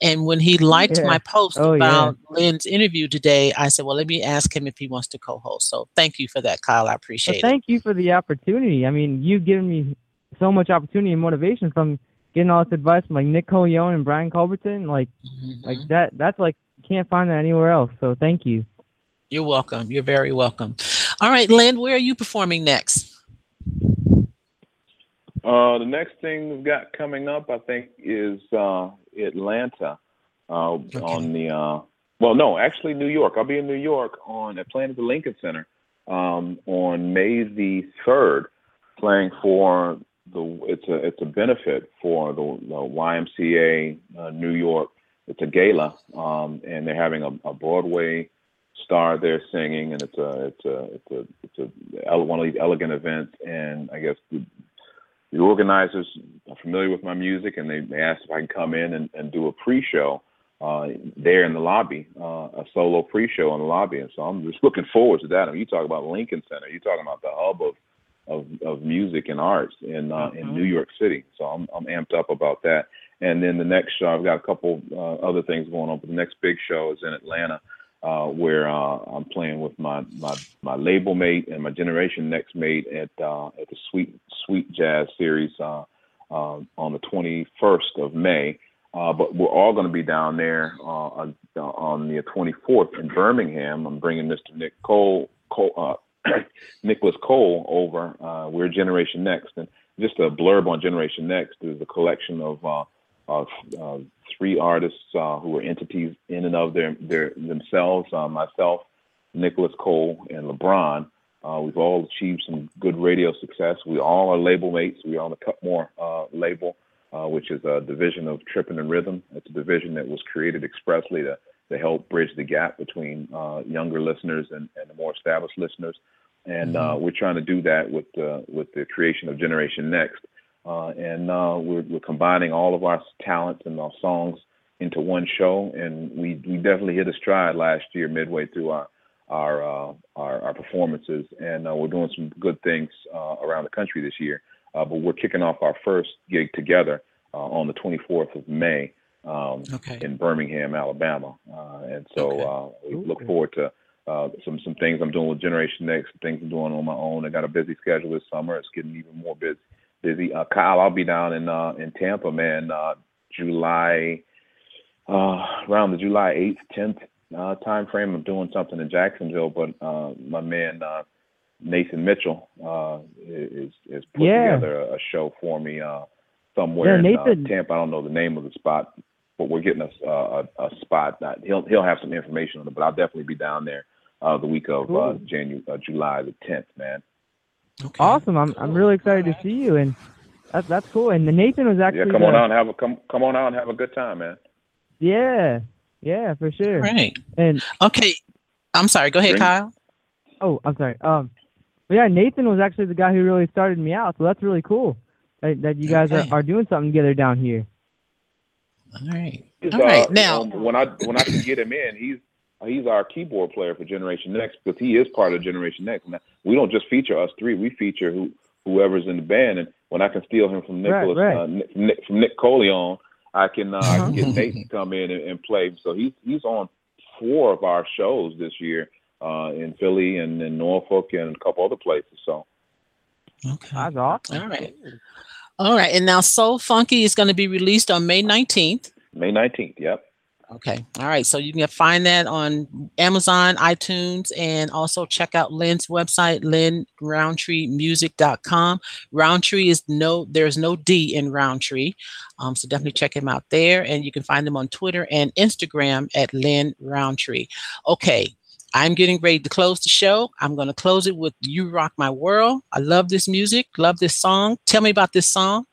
and when he liked Yeah. my post Oh, yeah. about Lin's interview today, I said, "Well, let me ask him if he wants to co-host." So thank you for that, Kyle. I appreciate it. thank you for the opportunity. I mean, you've given me so much opportunity and motivation from getting all this advice from like Nick Colionne and Brian Culbertson. Like, Mhm. like that. That's like you can't find that anywhere else. So thank you. You're welcome. You're very welcome. All right, Lin, where are you performing next? Uh, the next thing we've got coming up, I think, is uh, Atlanta uh, on the. Uh, well, no, actually, New York. I'll be in New York on playing at the Lincoln Center um, on May the third, playing for the. It's a it's a benefit for the, the YMCA uh, New York. It's a gala, um, and they're having a, a Broadway star there singing, and it's a it's a it's a it's a ele- one of these elegant events, and I guess the the organizers are familiar with my music and they, they asked if I can come in and, and do a pre-show uh, there in the lobby, uh, a solo pre-show in the lobby. And so I'm just looking forward to that. I mean, you talk about Lincoln Center, you're talking about the hub of, of, of music and arts in, uh, in New York City. So I'm, I'm amped up about that. And then the next show, I've got a couple uh, other things going on, but the next big show is in Atlanta uh, where uh, I'm playing with my, my my label mate and my Generation Next mate at uh, at the Sweet Sweet Jazz Series uh, uh, on the 21st of May. Uh, but we're all going to be down there uh, on, on the 24th in Birmingham. I'm bringing Mr. Nick Cole, Cole uh, Nicholas Cole over. Uh, we're Generation Next, and just a blurb on Generation Next is a collection of uh, of uh, three artists uh, who are entities in and of their, their themselves. Uh, myself, Nicholas Cole, and LeBron. Uh, we've all achieved some good radio success. We all are label mates. We are on the Cutmore label, which is a division of Trippin' and Rhythm. It's a division that was created expressly to, to help bridge the gap between uh, younger listeners and, and the more established listeners. And uh, we're trying to do that with the, with the creation of Generation Next. Uh, and we're, we're combining all of our talents and our songs into one show. And we, we definitely hit a stride last year, midway through our our uh, our, our, performances, and uh, we're doing some good things uh, around the country this year. Uh, but we're kicking off our first gig together uh, on the 24th of May um, okay. in Birmingham, Alabama, uh, and so Okay. we look forward to. some some things I'm doing with Generation Next, things I'm doing on my own. I got a busy schedule this summer. It's getting even more busy. Busy. Kyle, I'll be down in in Tampa, man. July around the July 8th, 10th uh, time frame of doing something in Jacksonville, but uh, my man uh, Nathan Mitchell uh, is is put Yeah. together a, a show for me uh, somewhere Yeah, in uh, Nathan- Tampa. I don't know the name of the spot, but we're getting a a, a spot. That he'll he'll have some information on it, but I'll definitely be down there uh, the week of uh, January, uh, July the 10th, man. Okay. Awesome. I'm I'm really excited to see you, and that's that's cool. And the Nathan was actually Yeah, come on the- out and have a come come on out and have a good time, man. Yeah, yeah, for sure. Right. And Okay. I'm sorry. Go ahead, Bring- Kyle. oh, I'm sorry. Um, but yeah, Nathan was actually the guy who really started me out. So that's really cool that, that you guys Okay. are, are doing something together down here. All right. He's, All right. uh, Now, um, when I when I can get him in, he's he's our keyboard player for Generation Next because he is part of Generation Next. Now, we don't just feature us three; we feature who whoever's in the band. And when I can steal him from Nicholas, right. Uh, Nick, from Nick, from Nick Cole on, I can uh, I can get Uh-huh. Nate to come in and, and play. So he's he's on four of our shows this year uh, in Philly and in Norfolk and a couple other places. So okay. That's awesome. All right. All right. And now Soul Funky is going to be released on May 19th. May May nineteenth. Yep. Okay. All right. So you can find that on Amazon, iTunes, and also check out Lin's website, linrountreemusic.com. Rountree is no, there's no D in Rountree. Um, so definitely check him out there. And you can find him on Twitter and Instagram at Lin Rountree. Okay. I'm getting ready to close the show. I'm going to close it with You Rock My World. I love this music, love this song. Tell me about this song.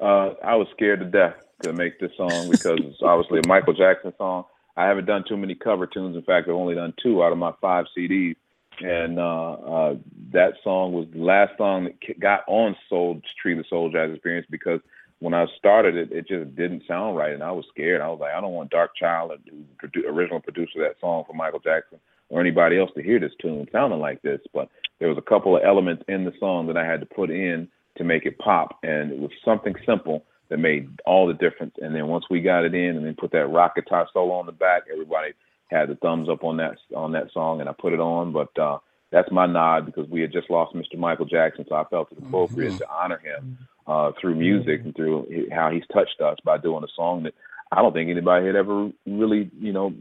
Uh, I was scared to death to make this song because it's obviously a Michael Jackson song. I haven't done too many cover tunes. In fact, I've only done two out of my five CDs, and uh, uh, that song was the last song that got on Soul Tree, the Soul Jazz Experience, because when I started it, it just didn't sound right, and I was scared. I was like, I don't want Darkchild, the original producer of that song for Michael Jackson, or anybody else to hear this tune sounding like this. But there was a couple of elements in the song that I had to put in to make it pop, and it was something simple that made all the difference. And then once we got it in, and then put that rock guitar solo on the back, everybody had the thumbs up on that on that song, and I put it on. But uh, that's my nod because we had just lost Mr. Michael Jackson, so I felt it appropriate to honor him uh, through music and through how he's touched us by doing a song that I don't think anybody had ever really, you know,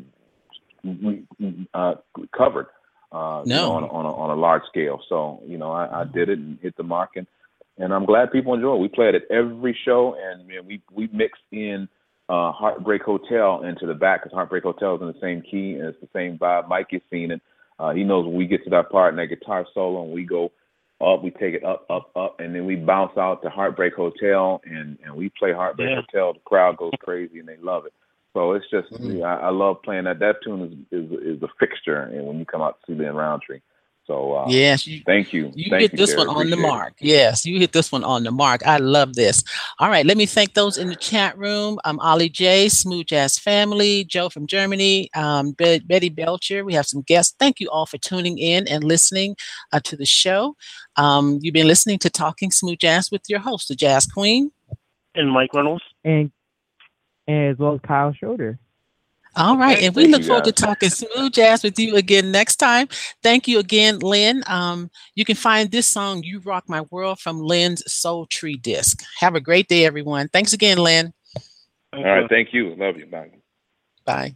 uh, covered. Uh, you No. know, on, a, on, a, on a large scale. So, you know, I, I did it and hit the mark, and, and I'm glad people enjoy it. We play it at every show, and man, we we mix in uh, Heartbreak Hotel into the back because Heartbreak Hotel is in the same key and it's the same vibe Mike is seen, and uh, he knows when we get to that part and that guitar solo and we go up, we take it up, up, up, and then we bounce out to Heartbreak Hotel and and we play Heartbreak Yeah. Hotel. The crowd goes crazy and they love it. So it's just Mhm. I, I love playing that. That tune is is is a fixture, and when you come out to see Lin Rountree. So uh, Yes, you, thank you. You Thank hit you, this Jerry. one on the Appreciate it. mark. Yes, you hit this one on the mark. I love this. All right, let me thank those in the chat room. I'm um, Ollie J, Smooth Jazz Family, Joe from Germany, um, Be- Betty Belcher. We have some guests. Thank you all for tuning in and listening uh, to the show. Um, you've been listening to Talking Smooth Jazz with your host, the Jazz Queen. And Mike Reynolds. And, and as well as Kyle Schroeder. All right, Okay, and we look forward to talking smooth jazz with you again next time. Thank you again, Lin. Um, you can find this song, You Rock My World, from Lin's Soul Tree disc. Have a great day, everyone. Thanks again, Lin. All right, thank you. Love you. Bye. Bye.